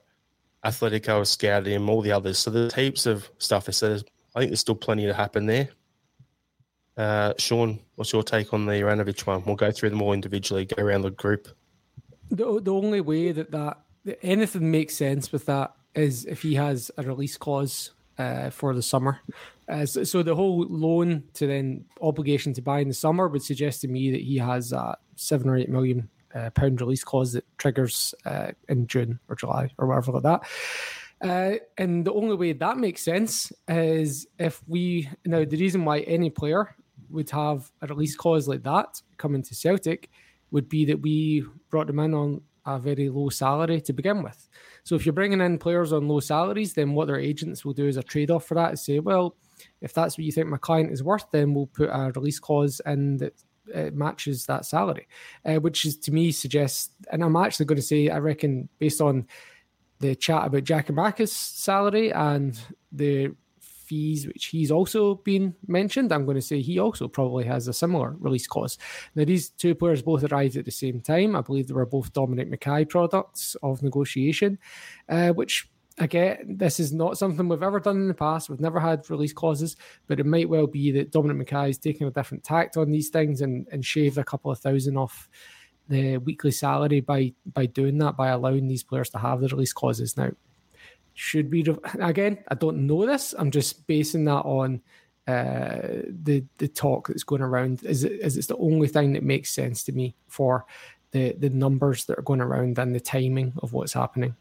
Atletico scouted him, all the others. So there's heaps of stuff. So I think there's still plenty to happen there. Uh, Sean, what's your take on the Juranovic one? We'll go through them all individually, go around the group. The, the only way that, that that anything makes sense with that is if he has a release clause uh, for the summer. Uh, so, so, the whole loan to then obligation to buy in the summer would suggest to me that he has a seven or eight million uh, pound release clause that triggers uh, in June or July or whatever like that. Uh, and the only way that makes sense is if we now the reason why any player would have a release clause like that coming to Celtic would be that we brought them in on a very low salary to begin with. So if you're bringing in players on low salaries, then what their agents will do as a trade off for that is say, well, if that's what you think my client is worth, then we'll put a release clause in that uh, matches that salary, uh, which is to me suggests, and I'm actually going to say, I reckon based on the chat about Giakoumakis' salary and the fees, which he's also been mentioned, I'm going to say he also probably has a similar release clause. Now, these two players both arrived at the same time. I believe they were both Dominic McKay products of negotiation, uh, which again, this is not something we've ever done in the past. We've never had release clauses, but it might well be that Dominic McKay is taking a different tact on these things and, and shaved a couple of thousand off the weekly salary by by doing that, by allowing these players to have the release clauses. Now, should we again? I don't know this. I'm just basing that on uh, the the talk that's going around. Is it is it's the only thing that makes sense to me for the the numbers that are going around and the timing of what's happening.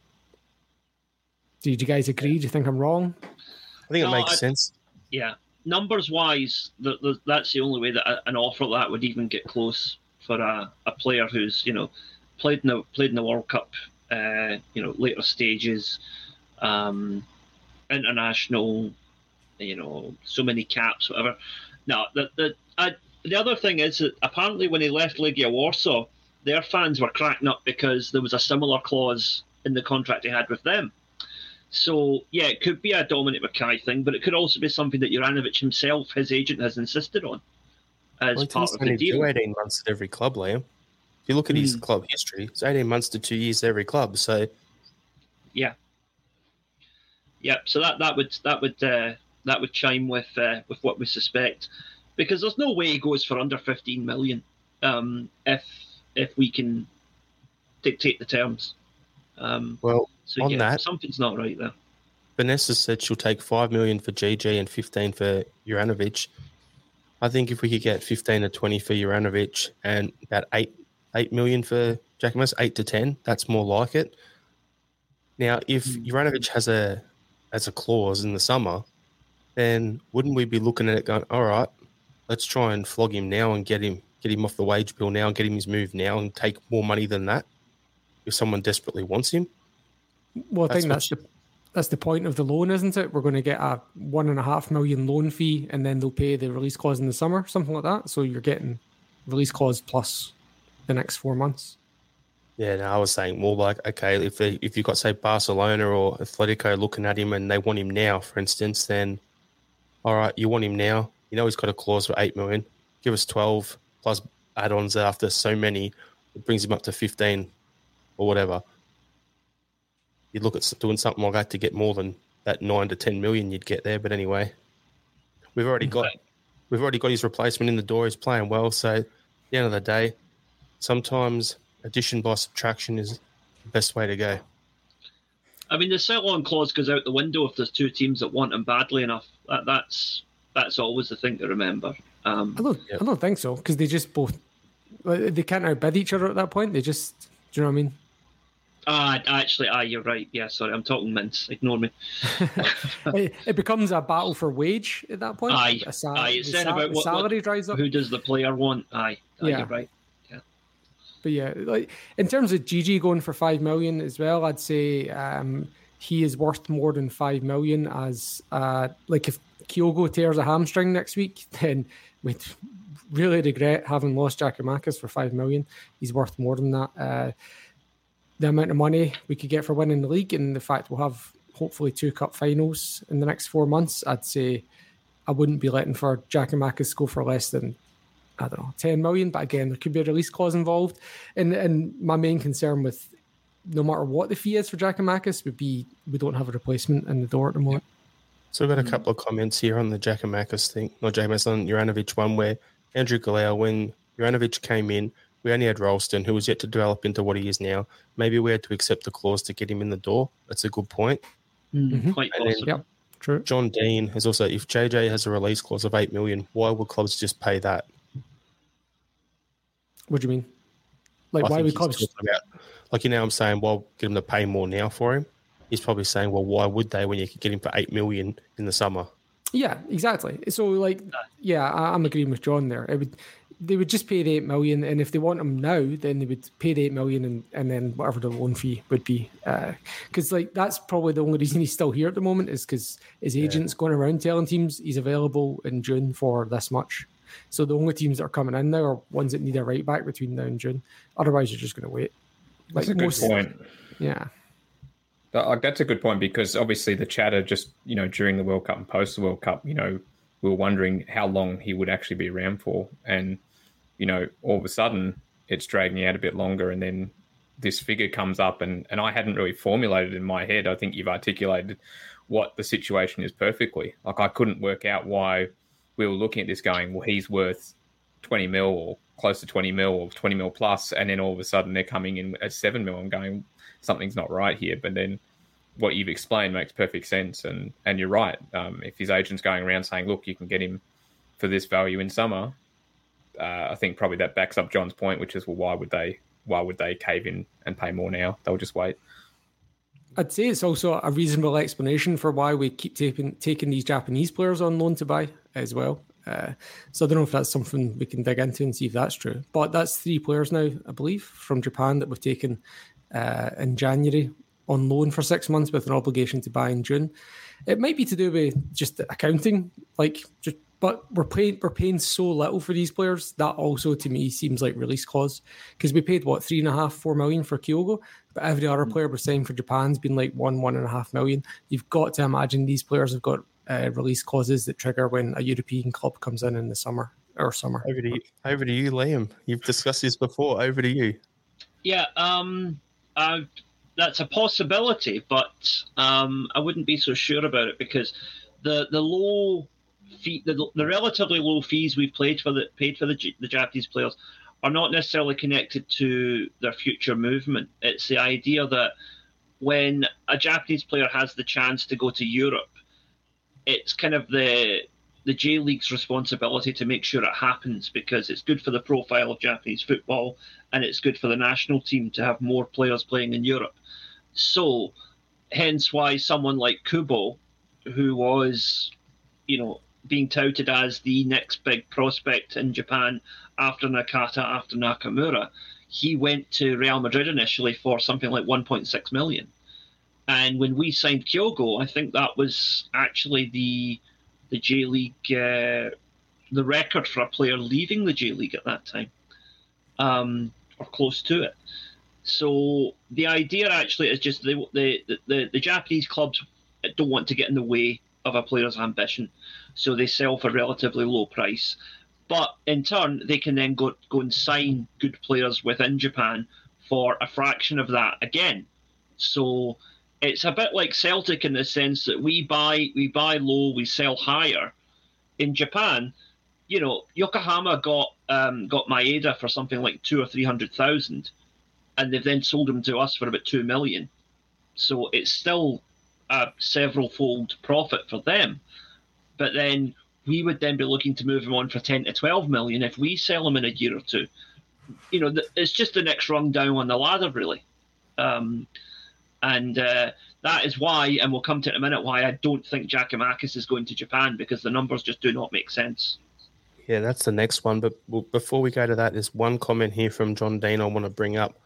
Do you guys agree? Do you think I'm wrong? I think no, it makes I, sense. Yeah, numbers wise, the, the, that's the only way that an offer like that would even get close for a, a player who's you know played in the played in the World Cup, uh, you know later stages, um, international, you know so many caps, whatever. Now the the I, the other thing is that apparently when he left Legia Warsaw, their fans were cracking up because there was a similar clause in the contract he had with them. So yeah, it could be a Dominic McKay thing, but it could also be something that Juranovic himself, his agent, has insisted on as well, part of the deal. Eighteen months at every club, Liam. If you look at mm. his hmm. club history, it's eighteen months to two years at every club. So yeah, yeah. So that that would that would uh, that would chime with uh, with what we suspect, because there's no way he goes for under fifteen million um, if if we can dictate the terms. Um, well, so on yeah, that, something's not right there. Vanessa said she'll take five million for GG and fifteen for Juranovic. I think if we could get fifteen to twenty for Juranovic and about eight eight million for Giakoumakis, eight to ten, that's more like it. Now, if mm. Juranovic has a has a clause in the summer, then wouldn't we be looking at it going, all right, let's try and flog him now and get him get him off the wage bill now and get him his move now and take more money than that if someone desperately wants him. Well, I think that's the that's the point of the loan, isn't it? We're going to get a one and a half million loan fee, and then they'll pay the release clause in the summer, something like that. So you're getting release clause plus the next four months. Yeah, no, I was saying more like okay, if they, if you've got say Barcelona or Atletico looking at him and they want him now, for instance, then all right, you want him now. You know he's got a clause for eight million. Give us twelve plus add-ons after so many. It brings him up to fifteen or whatever you'd look at doing something like that to get more than that nine to ten million you'd get there. But anyway, we've already got we've already got his replacement in the door. He's playing well. So at the end of the day, sometimes addition by subtraction is the best way to go. I mean, the sell-on clause goes out the window if there's two teams that want him badly enough. That, that's that's always the thing to remember. Um, I don't, yep. I don't think so because they just both they can't outbid each other at that point. They just, do you know what I mean? Ah, actually, ah, you're right. Yeah, sorry, I'm talking mince. Ignore me. it, it becomes a battle for wage at that point. Aye, A sal- aye, it's then sal- about the what- salary dries up. Who does the player want? Aye, aye Yeah. you're right. But yeah, like in terms of GG going for five million as well, I'd say um, he is worth more than five million. As uh, like if Kyogo tears a hamstring next week, then we'd really regret having lost Giakoumakis for five million. He's worth more than that. Uh, the amount of money we could get for winning the league, and the fact we'll have hopefully two cup finals in the next four months, I'd say I wouldn't be letting for Giakoumakis go for less than I don't know, 10 million. But again, there could be a release clause involved. And and my main concern with no matter what the fee is for Jack Giakoumakis would be we don't have a replacement in the door at the moment. So we've got a couple of comments here on the Jack Giakoumakis thing, not Giakoumakis, on Juranovic one, where Andrew Galau, when Juranovic came in, we only had Ralston, who was yet to develop into what he is now. Maybe we had to accept the clause to get him in the door. That's a good point. Mhm. Quite And then- possible. Yep. True. John Dean has also, if JJ has a release clause of 8 million, why would clubs just pay that? What do you mean? Like I why he's clubs talking About, like, you know, I'm saying, well, get him to pay more now for him. He's probably saying, well, why would they when you could get him for 8 million in the summer? Yeah, exactly. So like yeah, I'm agreeing with John there. It would they would just pay the eight million and if they want him now, then they would pay the eight million and, and then whatever the loan fee would be. Uh, because like that's probably the only reason he's still here at the moment is because his agent's going around telling teams he's available in June for this much. So the only teams that are coming in now are ones that need a right back between now and June. Otherwise, you're just going to wait. That's a good point. Yeah, That- uh, That's a good point because obviously the chatter just you know during the World Cup and post the World Cup, you know, we were wondering how long he would actually be around for, and you know, all of a sudden it's dragging out a bit longer, and then this figure comes up, and and I hadn't really formulated in my head. I think you've articulated what the situation is perfectly. Like I couldn't work out why we were looking at this going, well, he's worth twenty mil or close to twenty mil or twenty mil plus, and then all of a sudden they're coming in at seven mil and going, something's not right here. But then what you've explained makes perfect sense, and and you're right. Um, if his agent's going around saying, "Look, you can get him for this value in summer," uh, I think probably that backs up John's point, which is, well, why would they why would they cave in and pay more now? They'll just wait. I'd say it's also a reasonable explanation for why we keep taking taking these Japanese players on loan to buy as well. Uh, so I don't know if that's something we can dig into and see if that's true. But that's three players now, I believe, from Japan that we've taken uh, in January on loan for six months with an obligation to buy in June. It might be to do with just accounting, like just. But we're paying we're paying so little for these players that also to me seems like release clause because we paid what three and a half four million for Kyogo, but every other player we're saying for Japan's been like one one and a half million. You've got to imagine these players have got uh, release clauses that trigger when a European club comes in in the summer or summer. Over to you, over to you Liam. You've discussed this before. Over to you. Yeah, um, uh, that's a possibility, but um, I wouldn't be so sure about it because the the low fee, the, the relatively low fees we've played for the paid for the, the Japanese players are not necessarily connected to their future movement. It's the idea that when a Japanese player has the chance to go to Europe, it's kind of the the J League's responsibility to make sure it happens because it's good for the profile of Japanese football and it's good for the national team to have more players playing in Europe. So, hence why someone like Kubo, who was, you know, being touted as the next big prospect in Japan after Nakata, after Nakamura, he went to Real Madrid initially for something like 1.6 million. And when we signed Kyogo, I think that was actually the the J League, uh, the record for a player leaving the J League at that time, um, or close to it. So the idea actually is just the, the the the Japanese clubs don't want to get in the way of a player's ambition, so they sell for a relatively low price. But in turn, they can then go go and sign good players within Japan for a fraction of that again. So it's a bit like Celtic in the sense that we buy we buy low, we sell higher. In Japan, you know, Yokohama got um, got Maeda for something like two or three hundred thousand, and they've then sold him to us for about two million. So it's still a several fold profit for them. But then we would then be looking to move him on for ten to twelve million if we sell him in a year or two. You know, it's just the next rung down on the ladder, really. Um, and uh, that is why, and we'll come to it in a minute, why I don't think Giakoumakis is going to Japan because the numbers just do not make sense. Yeah, that's the next one. But before we go to that, there's one comment here from John Dean I want to bring up.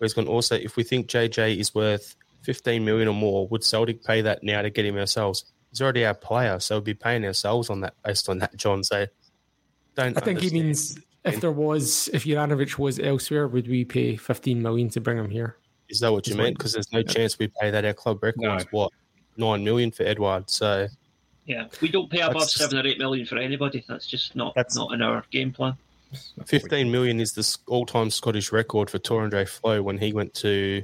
He's going also, if we think JJ is worth 15 million or more, would Celtic pay that now to get him ourselves? He's already our player, so we'd be paying ourselves on that based on that, John. So don't. I think he means if there was, if Juranovic was elsewhere, would we pay 15 million to bring him here? Is that what you meant? Because there's no yeah. chance we pay that. Our club records no. what nine million for Edouard. So yeah, we don't pay above seven or eight million for anybody. That's just not that's, not in our game plan. Fifteen million is the all-time Scottish record for Tore André Flo when he went to.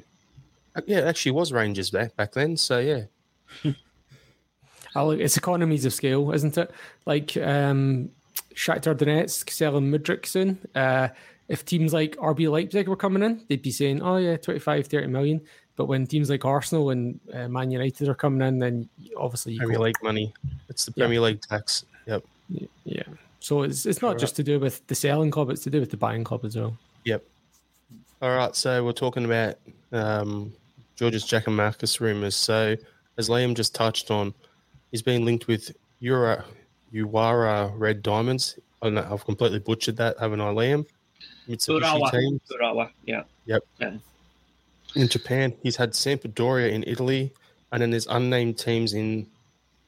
Yeah, it actually was Rangers back back then. So yeah. look, it's economies of scale, isn't it? Like um, Shakhtar Donetsk selling Mudryk soon. Uh, if teams like RB Leipzig were coming in, they'd be saying, oh, yeah, 25, 30 million. But when teams like Arsenal and uh, Man United are coming in, then obviously you Premier League money. It's the Premier yeah. League tax. Yep. Yeah. So it's it's not just to do with the selling club; it's to do with the buying club as well. Yep. All right. So we're talking about um, George's Marcus rumours. So as Liam just touched on, he's been linked with Ura, Uwara Red Diamonds. I know, I've completely butchered that, haven't I, Liam? Mitsubishi team. Urawa, yeah. Yep. Yeah. In Japan, he's had Sampdoria in Italy, and then there's unnamed teams in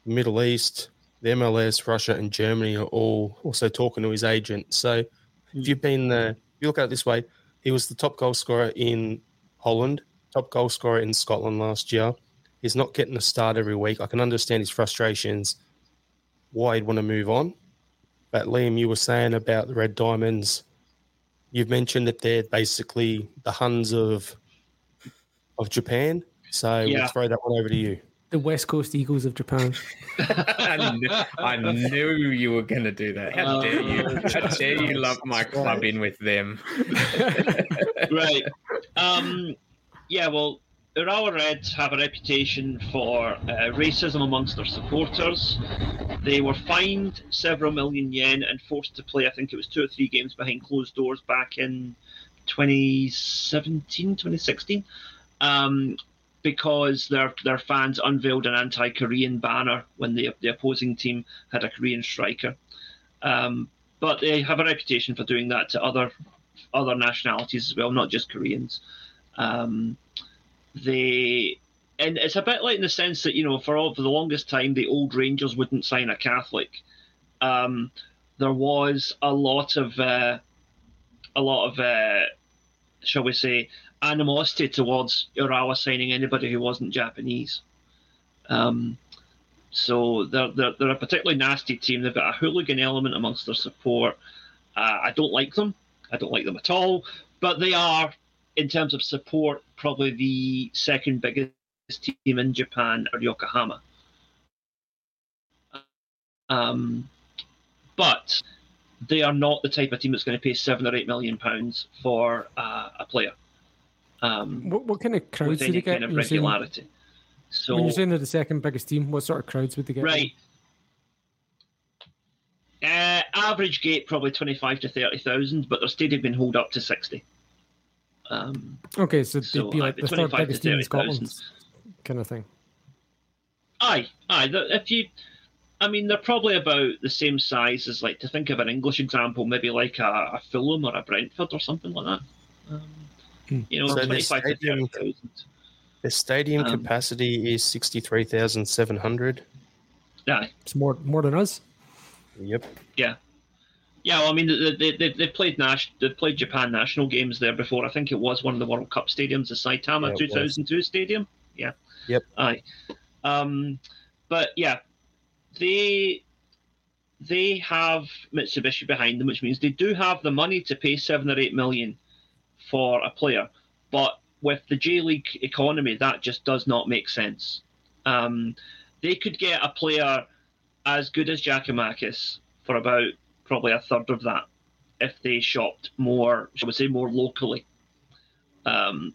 Middle East, the MLS, Russia, and Germany are all also talking to his agent. So if hmm. you've been uh, there, you look at it this way, he was the top goal scorer in Holland, top goal scorer in Scotland last year. He's not getting a start every week. I can understand his frustrations, why he'd want to move on. But Liam, you were saying about the Red Diamonds You've mentioned that they're basically the Huns of of Japan. So yeah. we'll throw that one over to you. The West Coast Eagles of Japan. I, knew, I, knew, you were going to do that. How uh, dare you? How dare you love my club in with them? right. Um, yeah, well, Urawa Reds have a reputation for uh, racism amongst their supporters. They were fined several million yen and forced to play, I think it was two or three games behind closed doors back in 2017, 2016, um, because their their fans unveiled an anti-Korean banner when the the opposing team had a Korean striker. Um, but they have a reputation for doing that to other other nationalities as well, not just Koreans. Um, they and it's a bit like in the sense that you know for all for the longest time the old Rangers wouldn't sign a Catholic. Um, there was a lot of uh, a lot of uh, shall we say animosity towards Urawa signing anybody who wasn't Japanese. Um, so they're, they're, they're a particularly nasty team. They've got a hooligan element amongst their support. Uh, I don't like them. I don't like them at all. But they are in terms of support, probably the second biggest team in Japan are Yokohama. Um, but they are not the type of team that's going to pay seven or eight million pounds for uh, a player. Um, what, what, kind of crowds do they get? Kind of regularity. Saying, so when you're saying they're the second biggest team, what sort of crowds would they get? Right. Uh, average gate probably twenty five to thirty thousand, but their stadium been hold up to sixty. Um, okay, so they'd so be like the third biggest team in Scotland, kind of thing. Aye, aye. If you, I mean, they're probably about the same size as, like, to think of an English example, maybe like a, a Fulham or a Brentford or something like that. Um, hmm. You know, so twenty-five to thirty thousand. The stadium um, capacity is sixty-three thousand seven hundred. Yeah, it's more more than us. Yep. Yeah. Yeah, well, I mean, they, they, they've played Nash, they've played Japan national games there before. I think it was one of the World Cup stadiums, the Saitama yeah, 2002 was. stadium. Yeah. Yep. Aye. Um, but yeah, they they have Mitsubishi behind them, which means they do have the money to pay seven or eight million for a player. But with the J League economy, that just does not make sense. Um, they could get a player as good as Giakoumakis for about probably a third of that if they shopped more, shall we say, more locally. Um,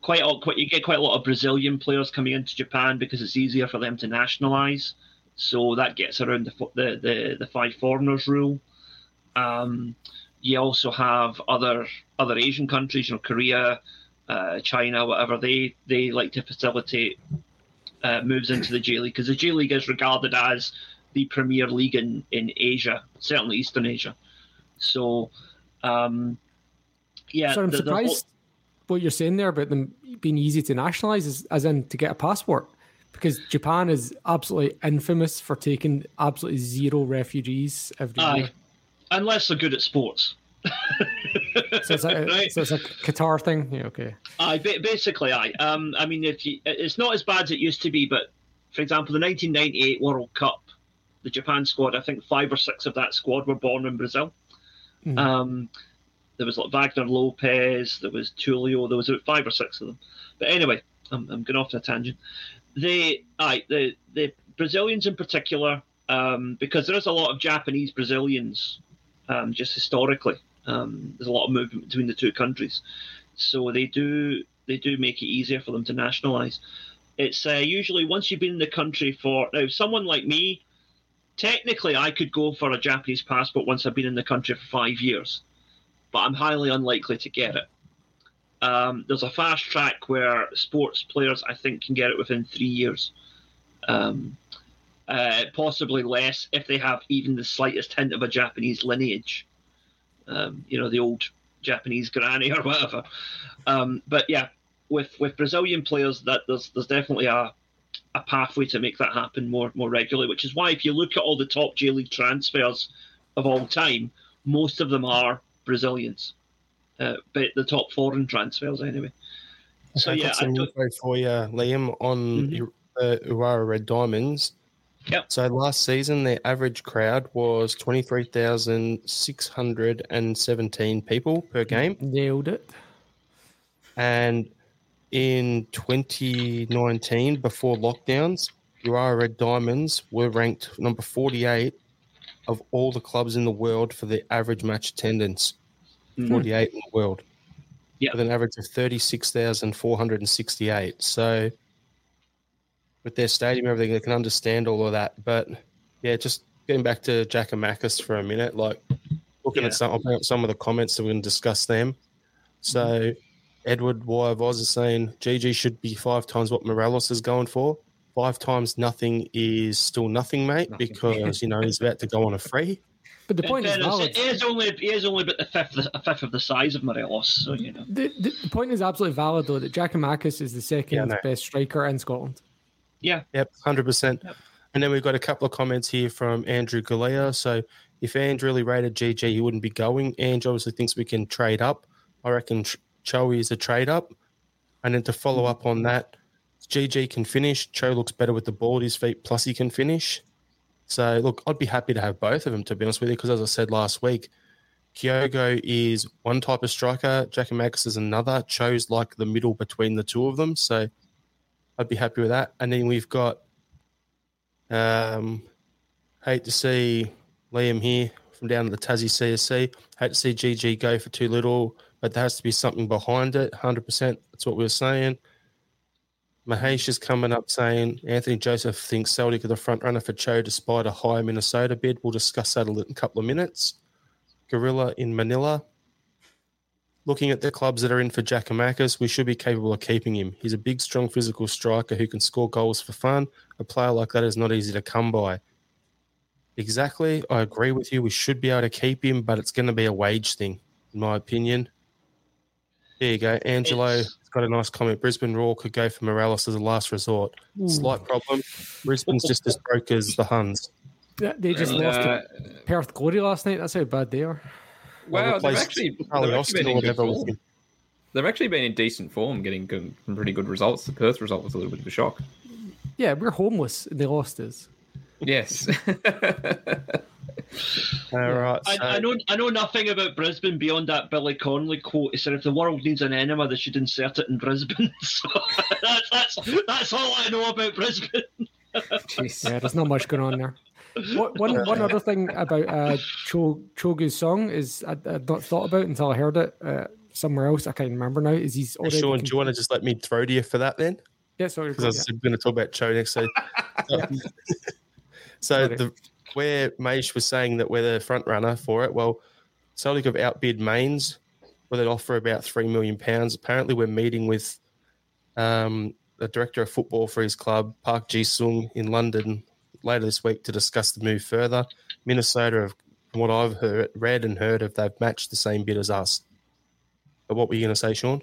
quite, quite you get quite a lot of Brazilian players coming into Japan because it's easier for them to nationalize. So that gets around the the the, the five foreigners rule. Um, you also have other other Asian countries, you know, Korea, uh, China, whatever, they they like to facilitate uh, moves into the J League because the J League is regarded as the premier league in, in Asia, certainly Eastern Asia. So, um, yeah. So I'm the- the surprised whole- what you're saying there about them being easy to nationalize, is, as in to get a passport, because Japan is absolutely infamous for taking absolutely zero refugees every Aye. year. unless they're good at sports. So it's, a, Right. so it's a Qatar thing. Yeah, okay. Aye, basically, aye. Um, I mean, if you, it's not as bad as it used to be, but for example, the 1998 World Cup, the Japan squad, I think five or six of that squad were born in Brazil. Mhm. Um, there was like Wagner Lopes, there was Tulio, there was about five or six of them. But anyway, I'm, I'm going off on a tangent. They, aye, the the Brazilians in particular, um, because there is a lot of Japanese Brazilians, um, just historically. Um, there's a lot of movement between the two countries, so they do they do make it easier for them to nationalise. It's uh, usually once you've been in the country for now. Someone like me, technically, I could go for a Japanese passport once I've been in the country for five years, but I'm highly unlikely to get it. Um, there's a fast track where sports players, I think, can get it within three years. Um, uh, possibly less if they have even the slightest hint of a Japanese lineage. Um, you know, the old Japanese granny or whatever. Um, but yeah, with with Brazilian players, that there's there's definitely a a pathway to make that happen more more regularly. Which is why if you look at all the top J League transfers of all time, most of them are Brazilians. Uh, but the top foreign transfers anyway. So I've yeah, got I some don't, info for you, Liam, on Mhm. uh, Uara Red Diamonds. Yep. So last season, their average crowd was 23,617 people per game. Nailed it. And in 2019, before lockdowns, Uara Red Diamonds were ranked number 48 of all the clubs in the world for their average match attendance. Mhm. 48 in the world. Yeah. With an average of 36,468. So with their stadium, everything, they can understand all of that. But yeah, just getting back to Jack and Giakoumakis for a minute, like looking Yeah. at some, I'll bring up some of the comments so we can discuss them. So Edward Y. Voz is saying GG should be five times what Morelos is going for. Five times nothing is still nothing, mate, Nothing. because you know he's about to go on a free. But the in point is fairness, valid. it is only it is only about the fifth a fifth of the size of Morelos, so you know. The, the, the point is absolutely valid, though, that Giakoumakis is the second Yeah, I best striker in Scotland. Yeah. Yep, hundred percent. And then we've got a couple of comments here from Andrew Galea. So if Andrew really rated GG, he wouldn't be going. Andrew obviously thinks we can trade up. I reckon Ch- Cho is a trade up. And then to follow up on that, GG can finish. Cho looks better with the ball at his feet, plus he can finish. So look, I'd be happy to have both of them to be honest with you, because as I said last week, Kyogo is one type of striker, Giakoumakis is another. Cho's like the middle between the two of them. So I'd be happy with that. And then we've got um hate to see Liam here from down at the Tassie CSC. Hate to see GG go for too little, but there has to be something behind it. Hundred percent. That's what we were saying. Mahesh is coming up saying Anthony Joseph thinks Celtic are the front runner for Cho despite a high Minnesota bid. We'll discuss that in a couple of minutes. Gorilla in Manila. Looking at the clubs that are in for Giakoumakis, we should be capable of keeping him. He's a big, strong, physical striker who can score goals for fun. A player like that is not easy to come by. Exactly. I agree with you. We should be able to keep him, but it's going to be a wage thing, in my opinion. There you go. Angelo It's- has got a nice comment. Brisbane Roar could go for Morelos as a last resort. Slight problem. Brisbane's just as broke as the Huns. They- They just And, lost uh, to Perth Glory last night. That's how bad they are. Well, they've actually, they've actually been in good form. They've actually been in decent form, getting good, some pretty good results. The Perth result was a little bit of a shock. Yeah, we're homeless. They lost us. Yes. All right. I, so- I know I know nothing about Brisbane beyond that Billy Connolly quote. He said, "If the world needs an enema, they should insert it in Brisbane." So that's that's that's all I know about Brisbane. Jeez. Yeah, there's not much going on there. What, one one other thing about uh, Cho Chogu's song is I, I'd not thought about until I heard it uh, somewhere else. I can't remember now. Is he's already Sean, do you want to just let me throw to you for that then? yeah, sorry, Because I was going to talk about Cho next. So, so the where Maish was saying that we're the front runner for it. Well, Celtic have outbid Mains with an offer about three million pounds. Apparently, we're meeting with um, the director of football for his club, Park Ji Sung, in London later this week to discuss the move further. Minnesota, have, from what I've heard, read and heard, of they've matched the same bid as us. But what were you going to say, Sean?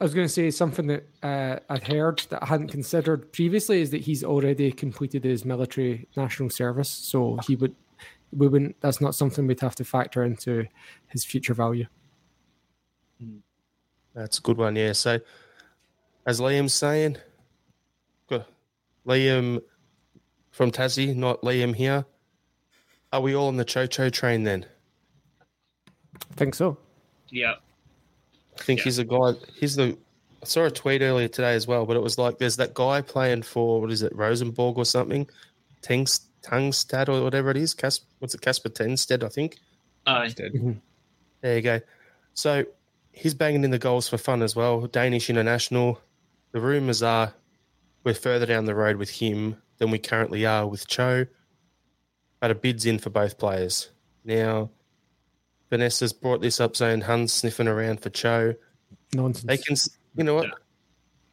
I was going to say something that uh, I'd heard that I hadn't considered previously is that he's already completed his military national service, so he would we wouldn't. That's not something we'd have to factor into his future value. That's a good one, yeah. So, as Liam's saying, good. Liam from Tassie, not Liam here. Are we all on the Cho Cho train then? I think so. Yeah. I think Yeah. he's a guy. He's the. I saw a tweet earlier today as well, but it was like there's that guy playing for what is it, Rosenborg or something, Tangs Tungstad or whatever it is. Cas, what's it, Kasper Tengstedt, I think. Oh. Aye. Instead. Mm-hmm. There you go. So he's banging in the goals for fun as well. Danish international. The rumours are we're further down the road with him than we currently are with Cho. But a bid's in for both players. Now, Vanessa's brought this up saying Hun's sniffing around for Cho. Nonsense. They can, you know what? Yeah.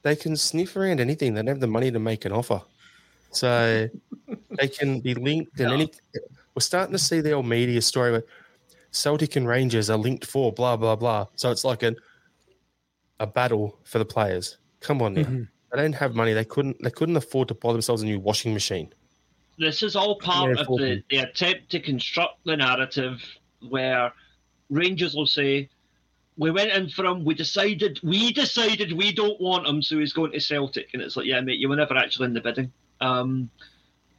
They can sniff around anything. They don't have the money to make an offer. So they can be linked and Yeah. any. We're starting to see the old media story where Celtic and Rangers are linked for blah blah blah. So it's like a a battle for the players. Come on now. Mhm. They don't have money. They couldn't. They couldn't afford to buy themselves a new washing machine. This is all part Yeah, of the, the attempt to construct the narrative where Rangers will say, We went in for him, we decided we decided we don't want him, so he's going to Celtic. And it's like, yeah, mate, you were never actually in the bidding. Um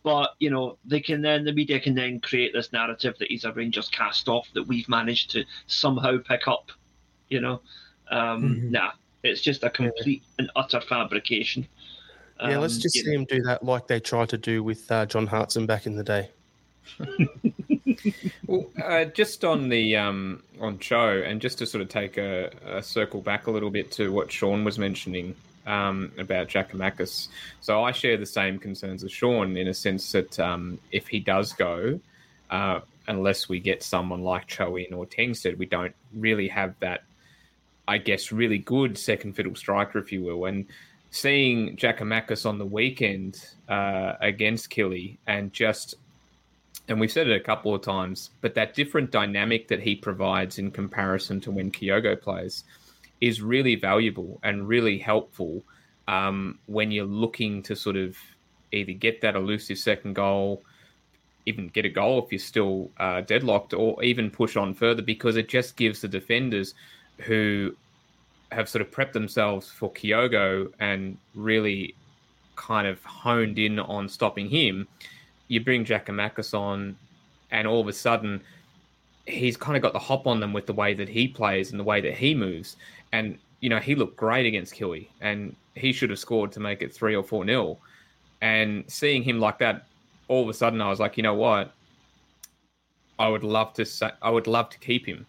but you know, they can then the media can then create this narrative that he's a Rangers cast off that we've managed to somehow pick up. You know. Um Mhm. nah. It's just a complete and utter fabrication. yeah, let's Um, just see him do that like they tried to do with uh, John Hartson back in the day. Well, uh, just on the um, on Cho, and just to sort of take a, a circle back a little bit to what Sean was mentioning um, about Giakoumakis. So I share the same concerns as Sean in a sense that um, if he does go, uh, unless we get someone like Cho in or Tengstedt, we don't really have that, I guess, really good second fiddle striker, if you will. And seeing Giakoumakis on the weekend uh, against Killy and just and we've said it a couple of times, but that different dynamic that he provides in comparison to when Kyogo plays is really valuable and really helpful um, when you're looking to sort of either get that elusive second goal, even get a goal if you're still uh, deadlocked, or even push on further because it just gives the defenders who have sort of prepped themselves for Kyogo and really kind of honed in on stopping him you bring Giakoumakis on, and all of a sudden, he's kind of got the hop on them with the way that he plays and the way that he moves. And, you know, he looked great against Killy, and he should have scored to make it three or four nil. And seeing him like that, all of a sudden, I was like, you know what? I would love to say, I would love to keep him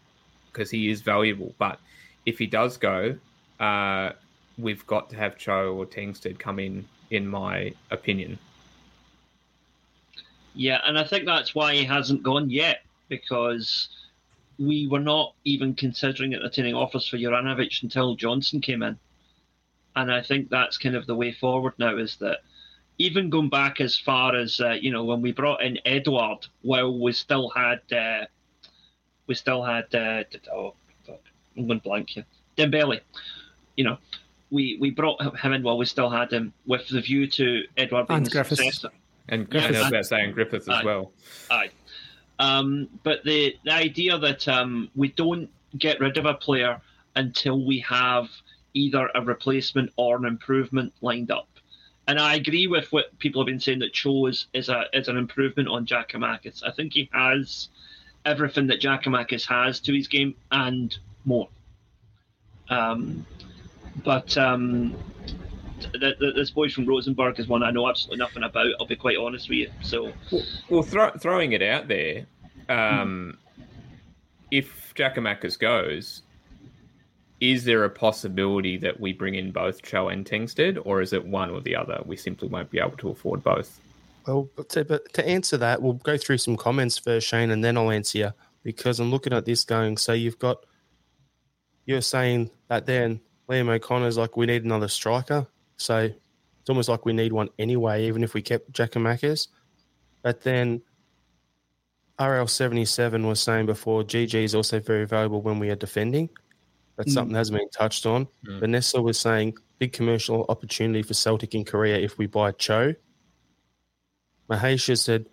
because he is valuable. But if he does go, uh, we've got to have Cho or Tengstedt come in, in my opinion. Yeah, and I think that's why he hasn't gone yet because we were not even considering entertaining offers for Juranovic until Johnston came in. And I think that's kind of the way forward now is that even going back as far as, uh, you know, when we brought in Edouard, while we still had, uh, we still had, uh, oh, fuck, I'm going blank here, Dembele, you know, we, we brought him in while we still had him with the view to Edouard being And the Griffiths. successor. And Griffiths. and I about saying Griffiths as Aye. well. Aye. Um, but the the idea that um, we don't get rid of a player until we have either a replacement or an improvement lined up. And I agree with what people have been saying that Cho is, is a is an improvement on Giakoumakis. I think he has everything that Giakoumakis has to his game and more. Um, but um, th- th- this boy from Rosenborg is one I know absolutely nothing about. I'll be quite honest with you. So Well, well throw, throwing it out there, um, if Giakoumakis goes, is there a possibility that we bring in both Cho and Tengstedt, or is it one or the other? We simply won't be able to afford both. Well, to, but to answer that, we'll go through some comments first, Shane, and then I'll answer you because I'm looking at this going. So you've got you're saying that then Liam O'Connor's like, we need another striker. So it's almost like we need one anyway, even if we kept Giakoumakis. But then RL77 was saying before, GG is also very valuable when we are defending. That's Mm. something that hasn't been touched on. Mm. Vanessa was saying big commercial opportunity for Celtic in Korea if we buy Cho. Mahesha said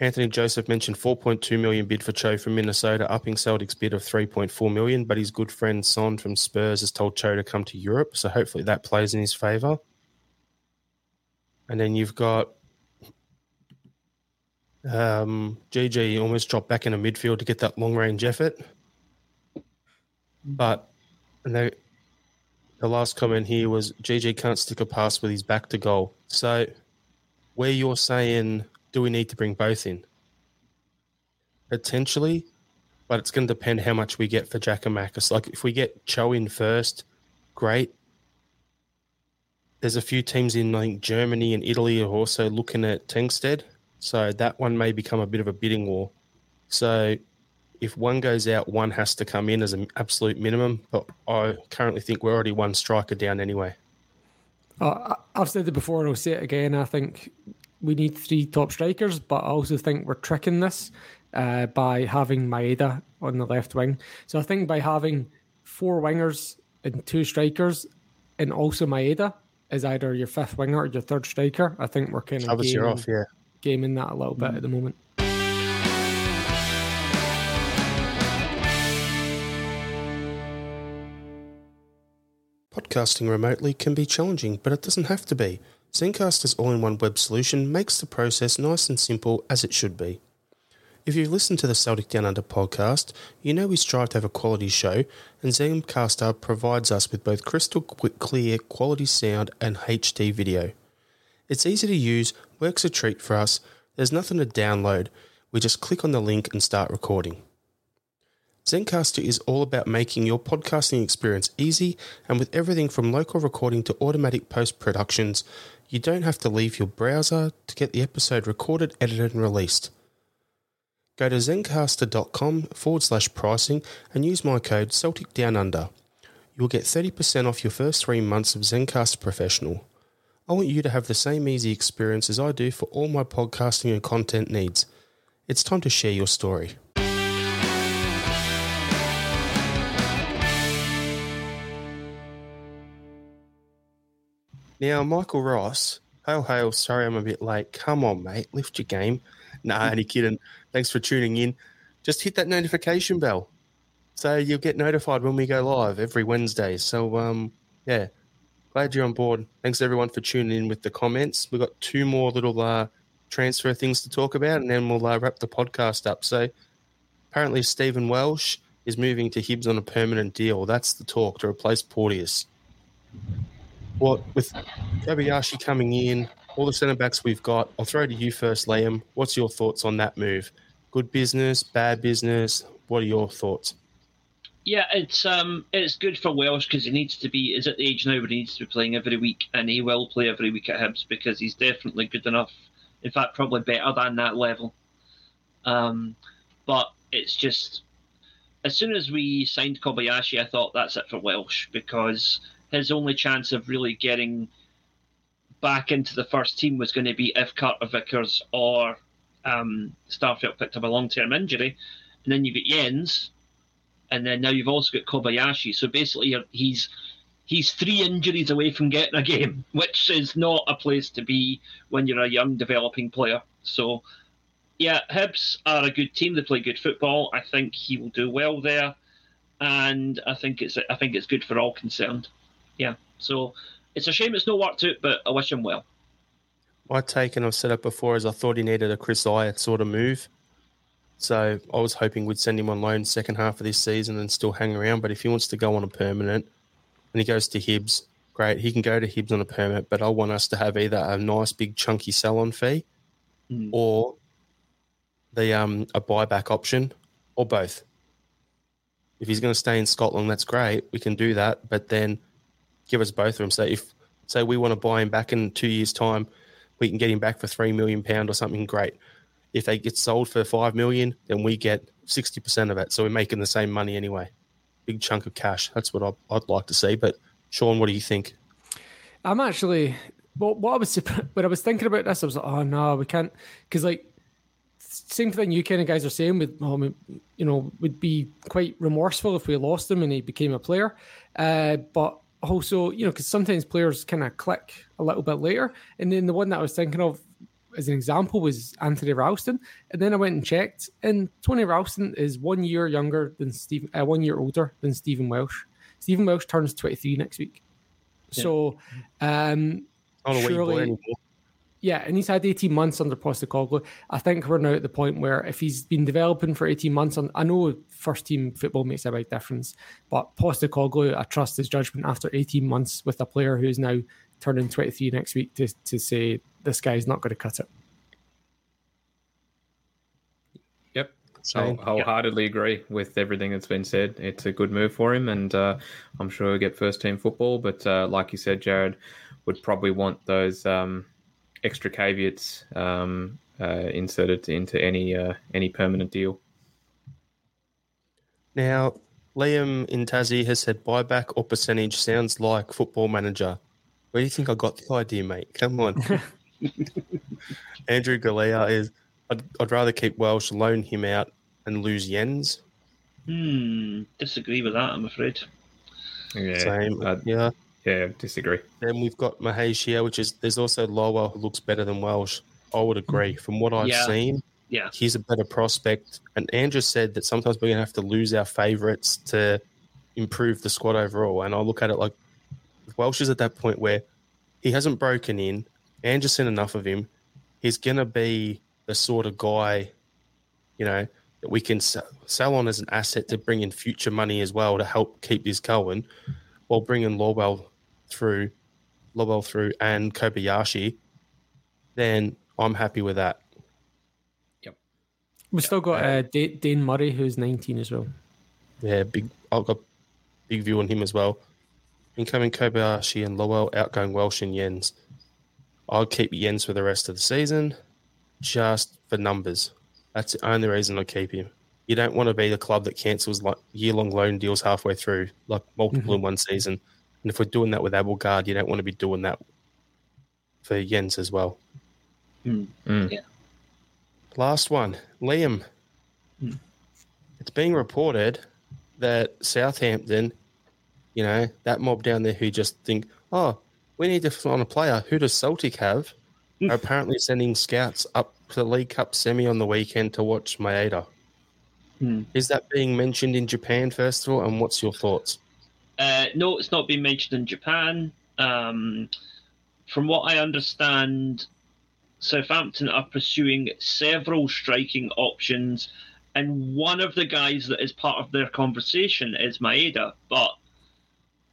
Anthony Joseph mentioned 4.2 million bid for Cho from Minnesota, upping Celtic's bid of 3.4 million. But his good friend Son from Spurs has told Cho to come to Europe, so hopefully that plays in his favour. And then you've got um, GG almost dropped back into midfield to get that long range effort. But they, the last comment here was GG can't stick a pass with his back to goal. So where you're saying, do we need to bring both in? Potentially, but it's going to depend how much we get for Giakoumakis. Like if we get Cho in first, great. There's a few teams in I think Germany and Italy are also looking at Tengstedt, so that one may become a bit of a bidding war. So if one goes out, one has to come in as an absolute minimum. But I currently think we're already one striker down anyway. Uh, I've said it before and I'll say it again. I think we need three top strikers, but I also think we're tricking this uh, by having Maeda on the left wing. So I think by having four wingers and two strikers, and also Maeda is either your fifth winger or your third striker. I think we're kind of Covers you gaming, off, yeah. gaming that a little bit at the moment. Podcasting remotely can be challenging, but it doesn't have to be. Zencastr's all in one web solution makes the process nice and simple as it should be. If you've listened to the Celtic Down Under podcast, you know we strive to have a quality show, and Zencastr provides us with both crystal clear quality sound and HD video. It's easy to use, works a treat for us, there's nothing to download, we just click on the link and start recording. Zencastr is all about making your podcasting experience easy, and with everything from local recording to automatic post productions, you don't have to leave your browser to get the episode recorded, edited, and released. Go to zencastr.com forward slash pricing and use my code Celtic Down Under. You'll get 30% off your first three months of Zencastr Professional. I want you to have the same easy experience as I do for all my podcasting and content needs. It's time to share your story. Now, Michael Ross, hail, hail. Sorry, I'm a bit late. Come on, mate. Lift your game. Nah, only kidding. Thanks for tuning in. Just hit that notification bell so you'll get notified when we go live every Wednesday. So, um, yeah, glad you're on board. Thanks everyone for tuning in with the comments. We've got two more little uh, transfer things to talk about, and then we'll uh, wrap the podcast up. So, apparently, Stephen Welsh is moving to Hibs on a permanent deal. That's the talk to replace Porteous. What with Kobayashi coming in, all the centre backs we've got. I'll throw to you first, Liam. What's your thoughts on that move? Good business, bad business? What are your thoughts? Yeah, it's um, it's good for Welsh because he needs to be. Is at the age now where he needs to be playing every week, and he will play every week at Hibs because he's definitely good enough. In fact, probably better than that level. Um, but it's just as soon as we signed Kobayashi, I thought that's it for Welsh because his only chance of really getting back into the first team was going to be if Carter Vickers or um, Starfelt picked up a long term injury. And then you get Jenz, and then now you've also got Kobayashi. So basically, he's he's three injuries away from getting a game, which is not a place to be when you're a young developing player. So, yeah, Hibs are a good team. They play good football. I think he will do well there, and I think it's I think it's good for all concerned. Yeah. So it's a shame it's not worked out, but I wish him well. My take, and I've said it before, is I thought he needed a Chris Ajer sort of move. So I was hoping we'd send him on loan second half of this season and still hang around. But if he wants to go on a permanent and he goes to Hibs, great. He can go to Hibs on a permanent, but I want us to have either a nice big chunky sell on fee Mm. or the um a buyback option or both. If he's going to stay in Scotland, that's great. We can do that, but then give us both of them. So if say we want to buy him back in two years' time, we can get him back for three million pound or something. Great. If they get sold for five million, then we get sixty percent of it. So we're making the same money anyway. big chunk of cash. That's what I'd, I'd like to see. But Sean, what do you think? I'm actually well, what I was when I was thinking about this, I was like, oh no, we can't because like same thing you kind of guys are saying with you know would be quite remorseful if we lost him and he became a player, uh, but also you know because sometimes players kind of click a little bit later, and then the one that I was thinking of as an example was Anthony Ralston, and then I went and checked, and Tony Ralston is one year younger than Steve, uh, one year older than Stephen Welsh. Stephen Welsh turns twenty three next week, yeah. so um, surely, yeah, and he's had 18 months under Postecoglou. I think we're now at the point where if he's been developing for 18 months, on, I know first team football makes a big difference, but Postecoglou, I trust his judgment after 18 months with a player who's now turning 23 next week to, to say this guy's not going to cut it. Yep. So wholeheartedly yep. agree with everything that's been said. It's a good move for him, and uh, I'm sure he'll get first team football. But uh, like you said, Jared would probably want those um, extra caveats um, uh, inserted into any uh, any permanent deal. Now, Liam in Tassie has said buyback or percentage sounds like football manager. Where do you think I got the idea, mate? Come on. Andrew Galea is. I'd, I'd, rather keep Welsh, loan him out, and lose Jenz. Hmm. Disagree with that. I'm afraid. Yeah. Same. Uh, yeah. Yeah, disagree. Then we've got Mahesh here, which is there's also Lawal who looks better than Welsh. I would agree. From what I've yeah. seen, yeah, he's a better prospect. And Andrew said that sometimes we're gonna have to lose our favourites to improve the squad overall. And I look at it like Welsh is at that point where he hasn't broken in. Andrew's seen enough of him. He's gonna be the sort of guy, you know, that we can sell on as an asset to bring in future money as well to help keep this going, while bringing Lawal through, Lawal through, and Kobayashi, then I'm happy with that. Yep. We've still got uh, Dane Murray, who's 19 as well. Yeah, big. I've got big view on him as well. Incoming Kobayashi and Lawal, outgoing Welsh and Yens. I'll keep Yens for the rest of the season, just for numbers. That's the only reason I keep him. You don't want to be the club that cancels like year-long loan deals halfway through, like multiple mm-hmm. in one season. And if we're doing that with Abildgaard, you don't want to be doing that for Jenz as well. Mm. Mm. Yeah. Last one, Liam. Mm. It's being reported that Southampton, you know, that mob down there who just think, oh, we need to find a player. Who does Celtic have? are apparently sending scouts up to the League Cup semi on the weekend to watch Maeda. Hmm. Is that being mentioned in Japan, first of all? And what's your thoughts? Uh, no, it's not been mentioned in Japan. Um, from what I understand, Southampton are pursuing several striking options, and one of the guys that is part of their conversation is Maeda, but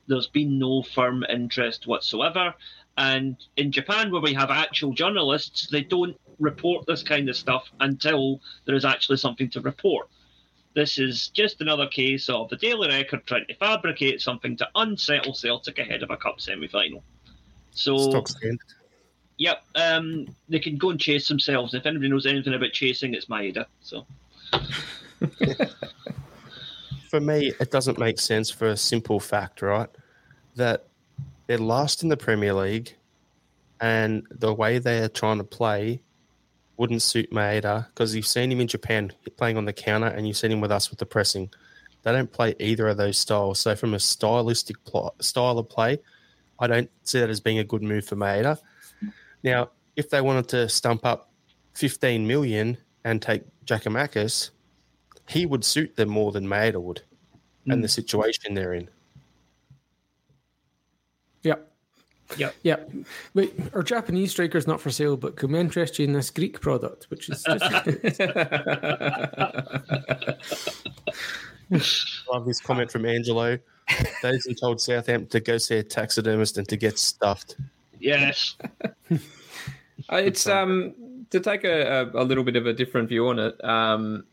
there's been no firm interest whatsoever. And in Japan, where we have actual journalists, they don't report this kind of stuff until there is actually something to report. This is just another case of the Daily Record trying to fabricate something to unsettle Celtic ahead of a cup semi final. So, yep, um, they can go and chase themselves. If anybody knows anything about chasing, it's Maeda. So, for me, it doesn't make sense for a simple fact, right? That they're last in the Premier League, and the way they are trying to play wouldn't suit Maeda because you've seen him in Japan playing on the counter, and you've seen him with us with the pressing. They don't play either of those styles. So, from a stylistic style of play, I don't see that as being a good move for Maeda. Now, if they wanted to stump up 15 million and take Giakoumakis, he would suit them more than Maeda would, mm. and the situation they're in. Yep. Yep. Yep. Wait, our Japanese striker is not for sale, but can we interest you in this Greek product, which is just. Love this comment from Angelo. Those who told Southampton to go see a taxidermist and to get stuffed. Yes. Uh, it's um to take a, a, a, little bit of a different view on it. Um,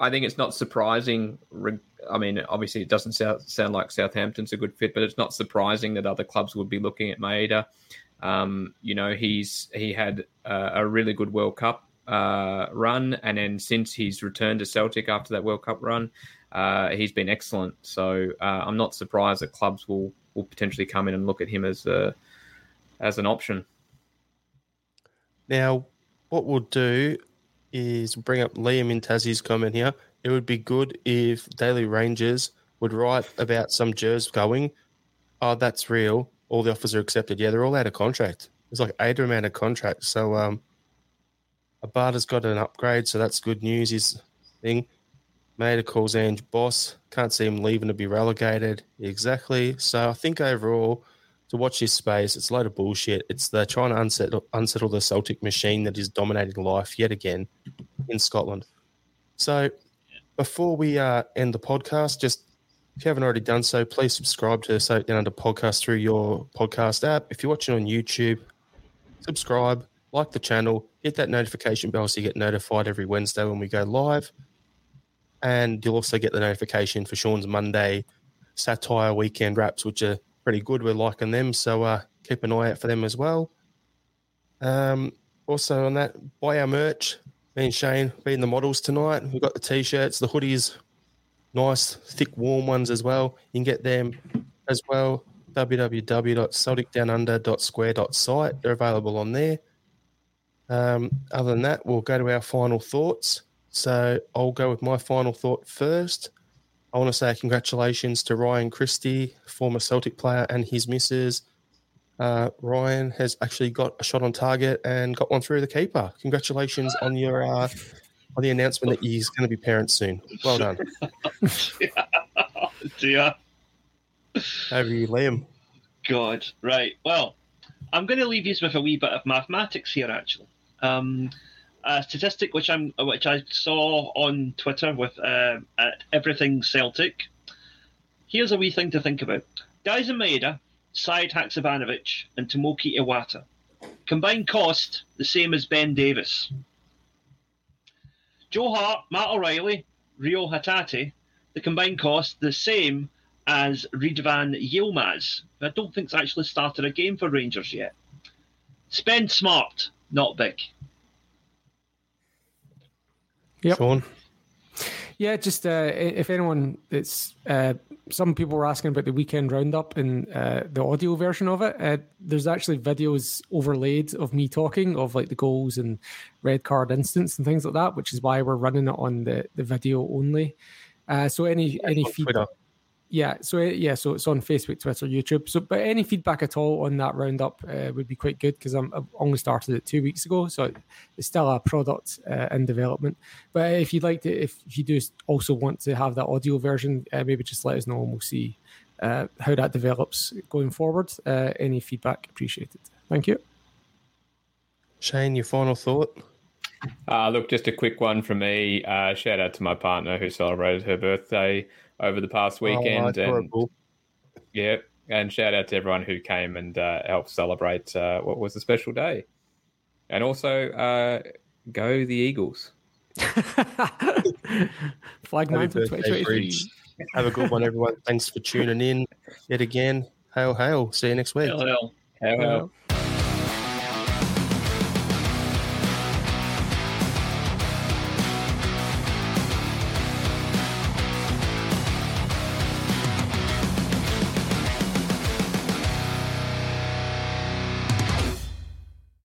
I think it's not surprising I mean, obviously, it doesn't sound, like Southampton's a good fit, but it's not surprising that other clubs would be looking at Maeda. Um, you know, he's he had a really good World Cup uh, run, and then since he's returned to Celtic after that World Cup run, uh, he's been excellent. So uh, I'm not surprised that clubs will will potentially come in and look at him as a as an option. Now, what we'll do is bring up Liam in Tassie's comment here. It would be good if Daily Rangers would write about some jurors going, oh, that's real. All the offers are accepted. Yeah, they're all out of contract. There's like eight of out of contract. So um, Abada's got an upgrade, so that's good news. His thing. Maeda calls Ange boss. Can't see him leaving to be relegated. Exactly. So I think overall, to watch this space, it's a load of bullshit. It's they're trying to unsettle, unsettle the Celtic machine that is dominating life yet again in Scotland. So before we uh, end the podcast, just if you haven't already done so, please subscribe to Soak Down Under Podcast through your podcast app. If you're watching on YouTube, subscribe, like the channel, hit that notification bell so you get notified every Wednesday when we go live. And you'll also get the notification for Sean's Monday satire weekend wraps, which are pretty good. We're liking them. So uh, keep an eye out for them as well. Um, also, on that, buy our merch. Me and Shane being the models tonight. We've got the t shirts, the hoodies, nice, thick, warm ones as well. You can get them as well. www.celticdownunder.square.site. They're available on there. Um, other than that, we'll go to our final thoughts. So I'll go with my final thought first. I want to say congratulations to Ryan Christie, former Celtic player, and his missus. Uh, Ryan has actually got a shot on target and got one through the keeper. Congratulations on your uh, on the announcement that he's going to be parents soon. Well done. Dear Over you, Liam. God. Right. Well, I'm going to leave you with a wee bit of mathematics here, actually. Um, a statistic which I'm which I saw on Twitter with uh, at everything Celtic. Here's a wee thing to think about: Daizen Maeda, Sead Haksabanovic, and Tomoki Iwata. Combined cost the same as Ben Davies. Joe Hart, Matt O'Riley, Reo Hatate. The combined cost the same as Ridvan Yilmaz. I don't think's actually started a game for Rangers yet. Spend smart, not big. Yep. Sean. Yeah, just uh, if anyone, it's uh, some people were asking about the weekend roundup and uh, the audio version of it. Uh, there's actually videos overlaid of me talking of like the goals and red card instance and things like that, which is why we're running it on the, the video only. Uh, so any any feedback. Yeah, so uh, yeah, so it's on Facebook, Twitter, YouTube. So, but any feedback at all on that roundup uh, would be quite good because I'm I've only started it two weeks ago, so it's still a product uh, in development. But if you'd like to, if, if you do also want to have that audio version, uh, maybe just let us know and we'll see uh, how that develops going forward. Uh, any feedback appreciated. Thank you. Shane, your final thought? Uh, look, just a quick one from me. Uh, shout out to my partner who celebrated her birthday over the past weekend, Oh, and adorable. yeah, and shout out to everyone who came and uh, helped celebrate uh, what was a special day, and also uh, go the Eagles. Flag Happy man for birthday, 2023. Have a good one, everyone. Thanks for tuning in yet again. Hail, hail. See you next week. Hail, hell. How- Yeah.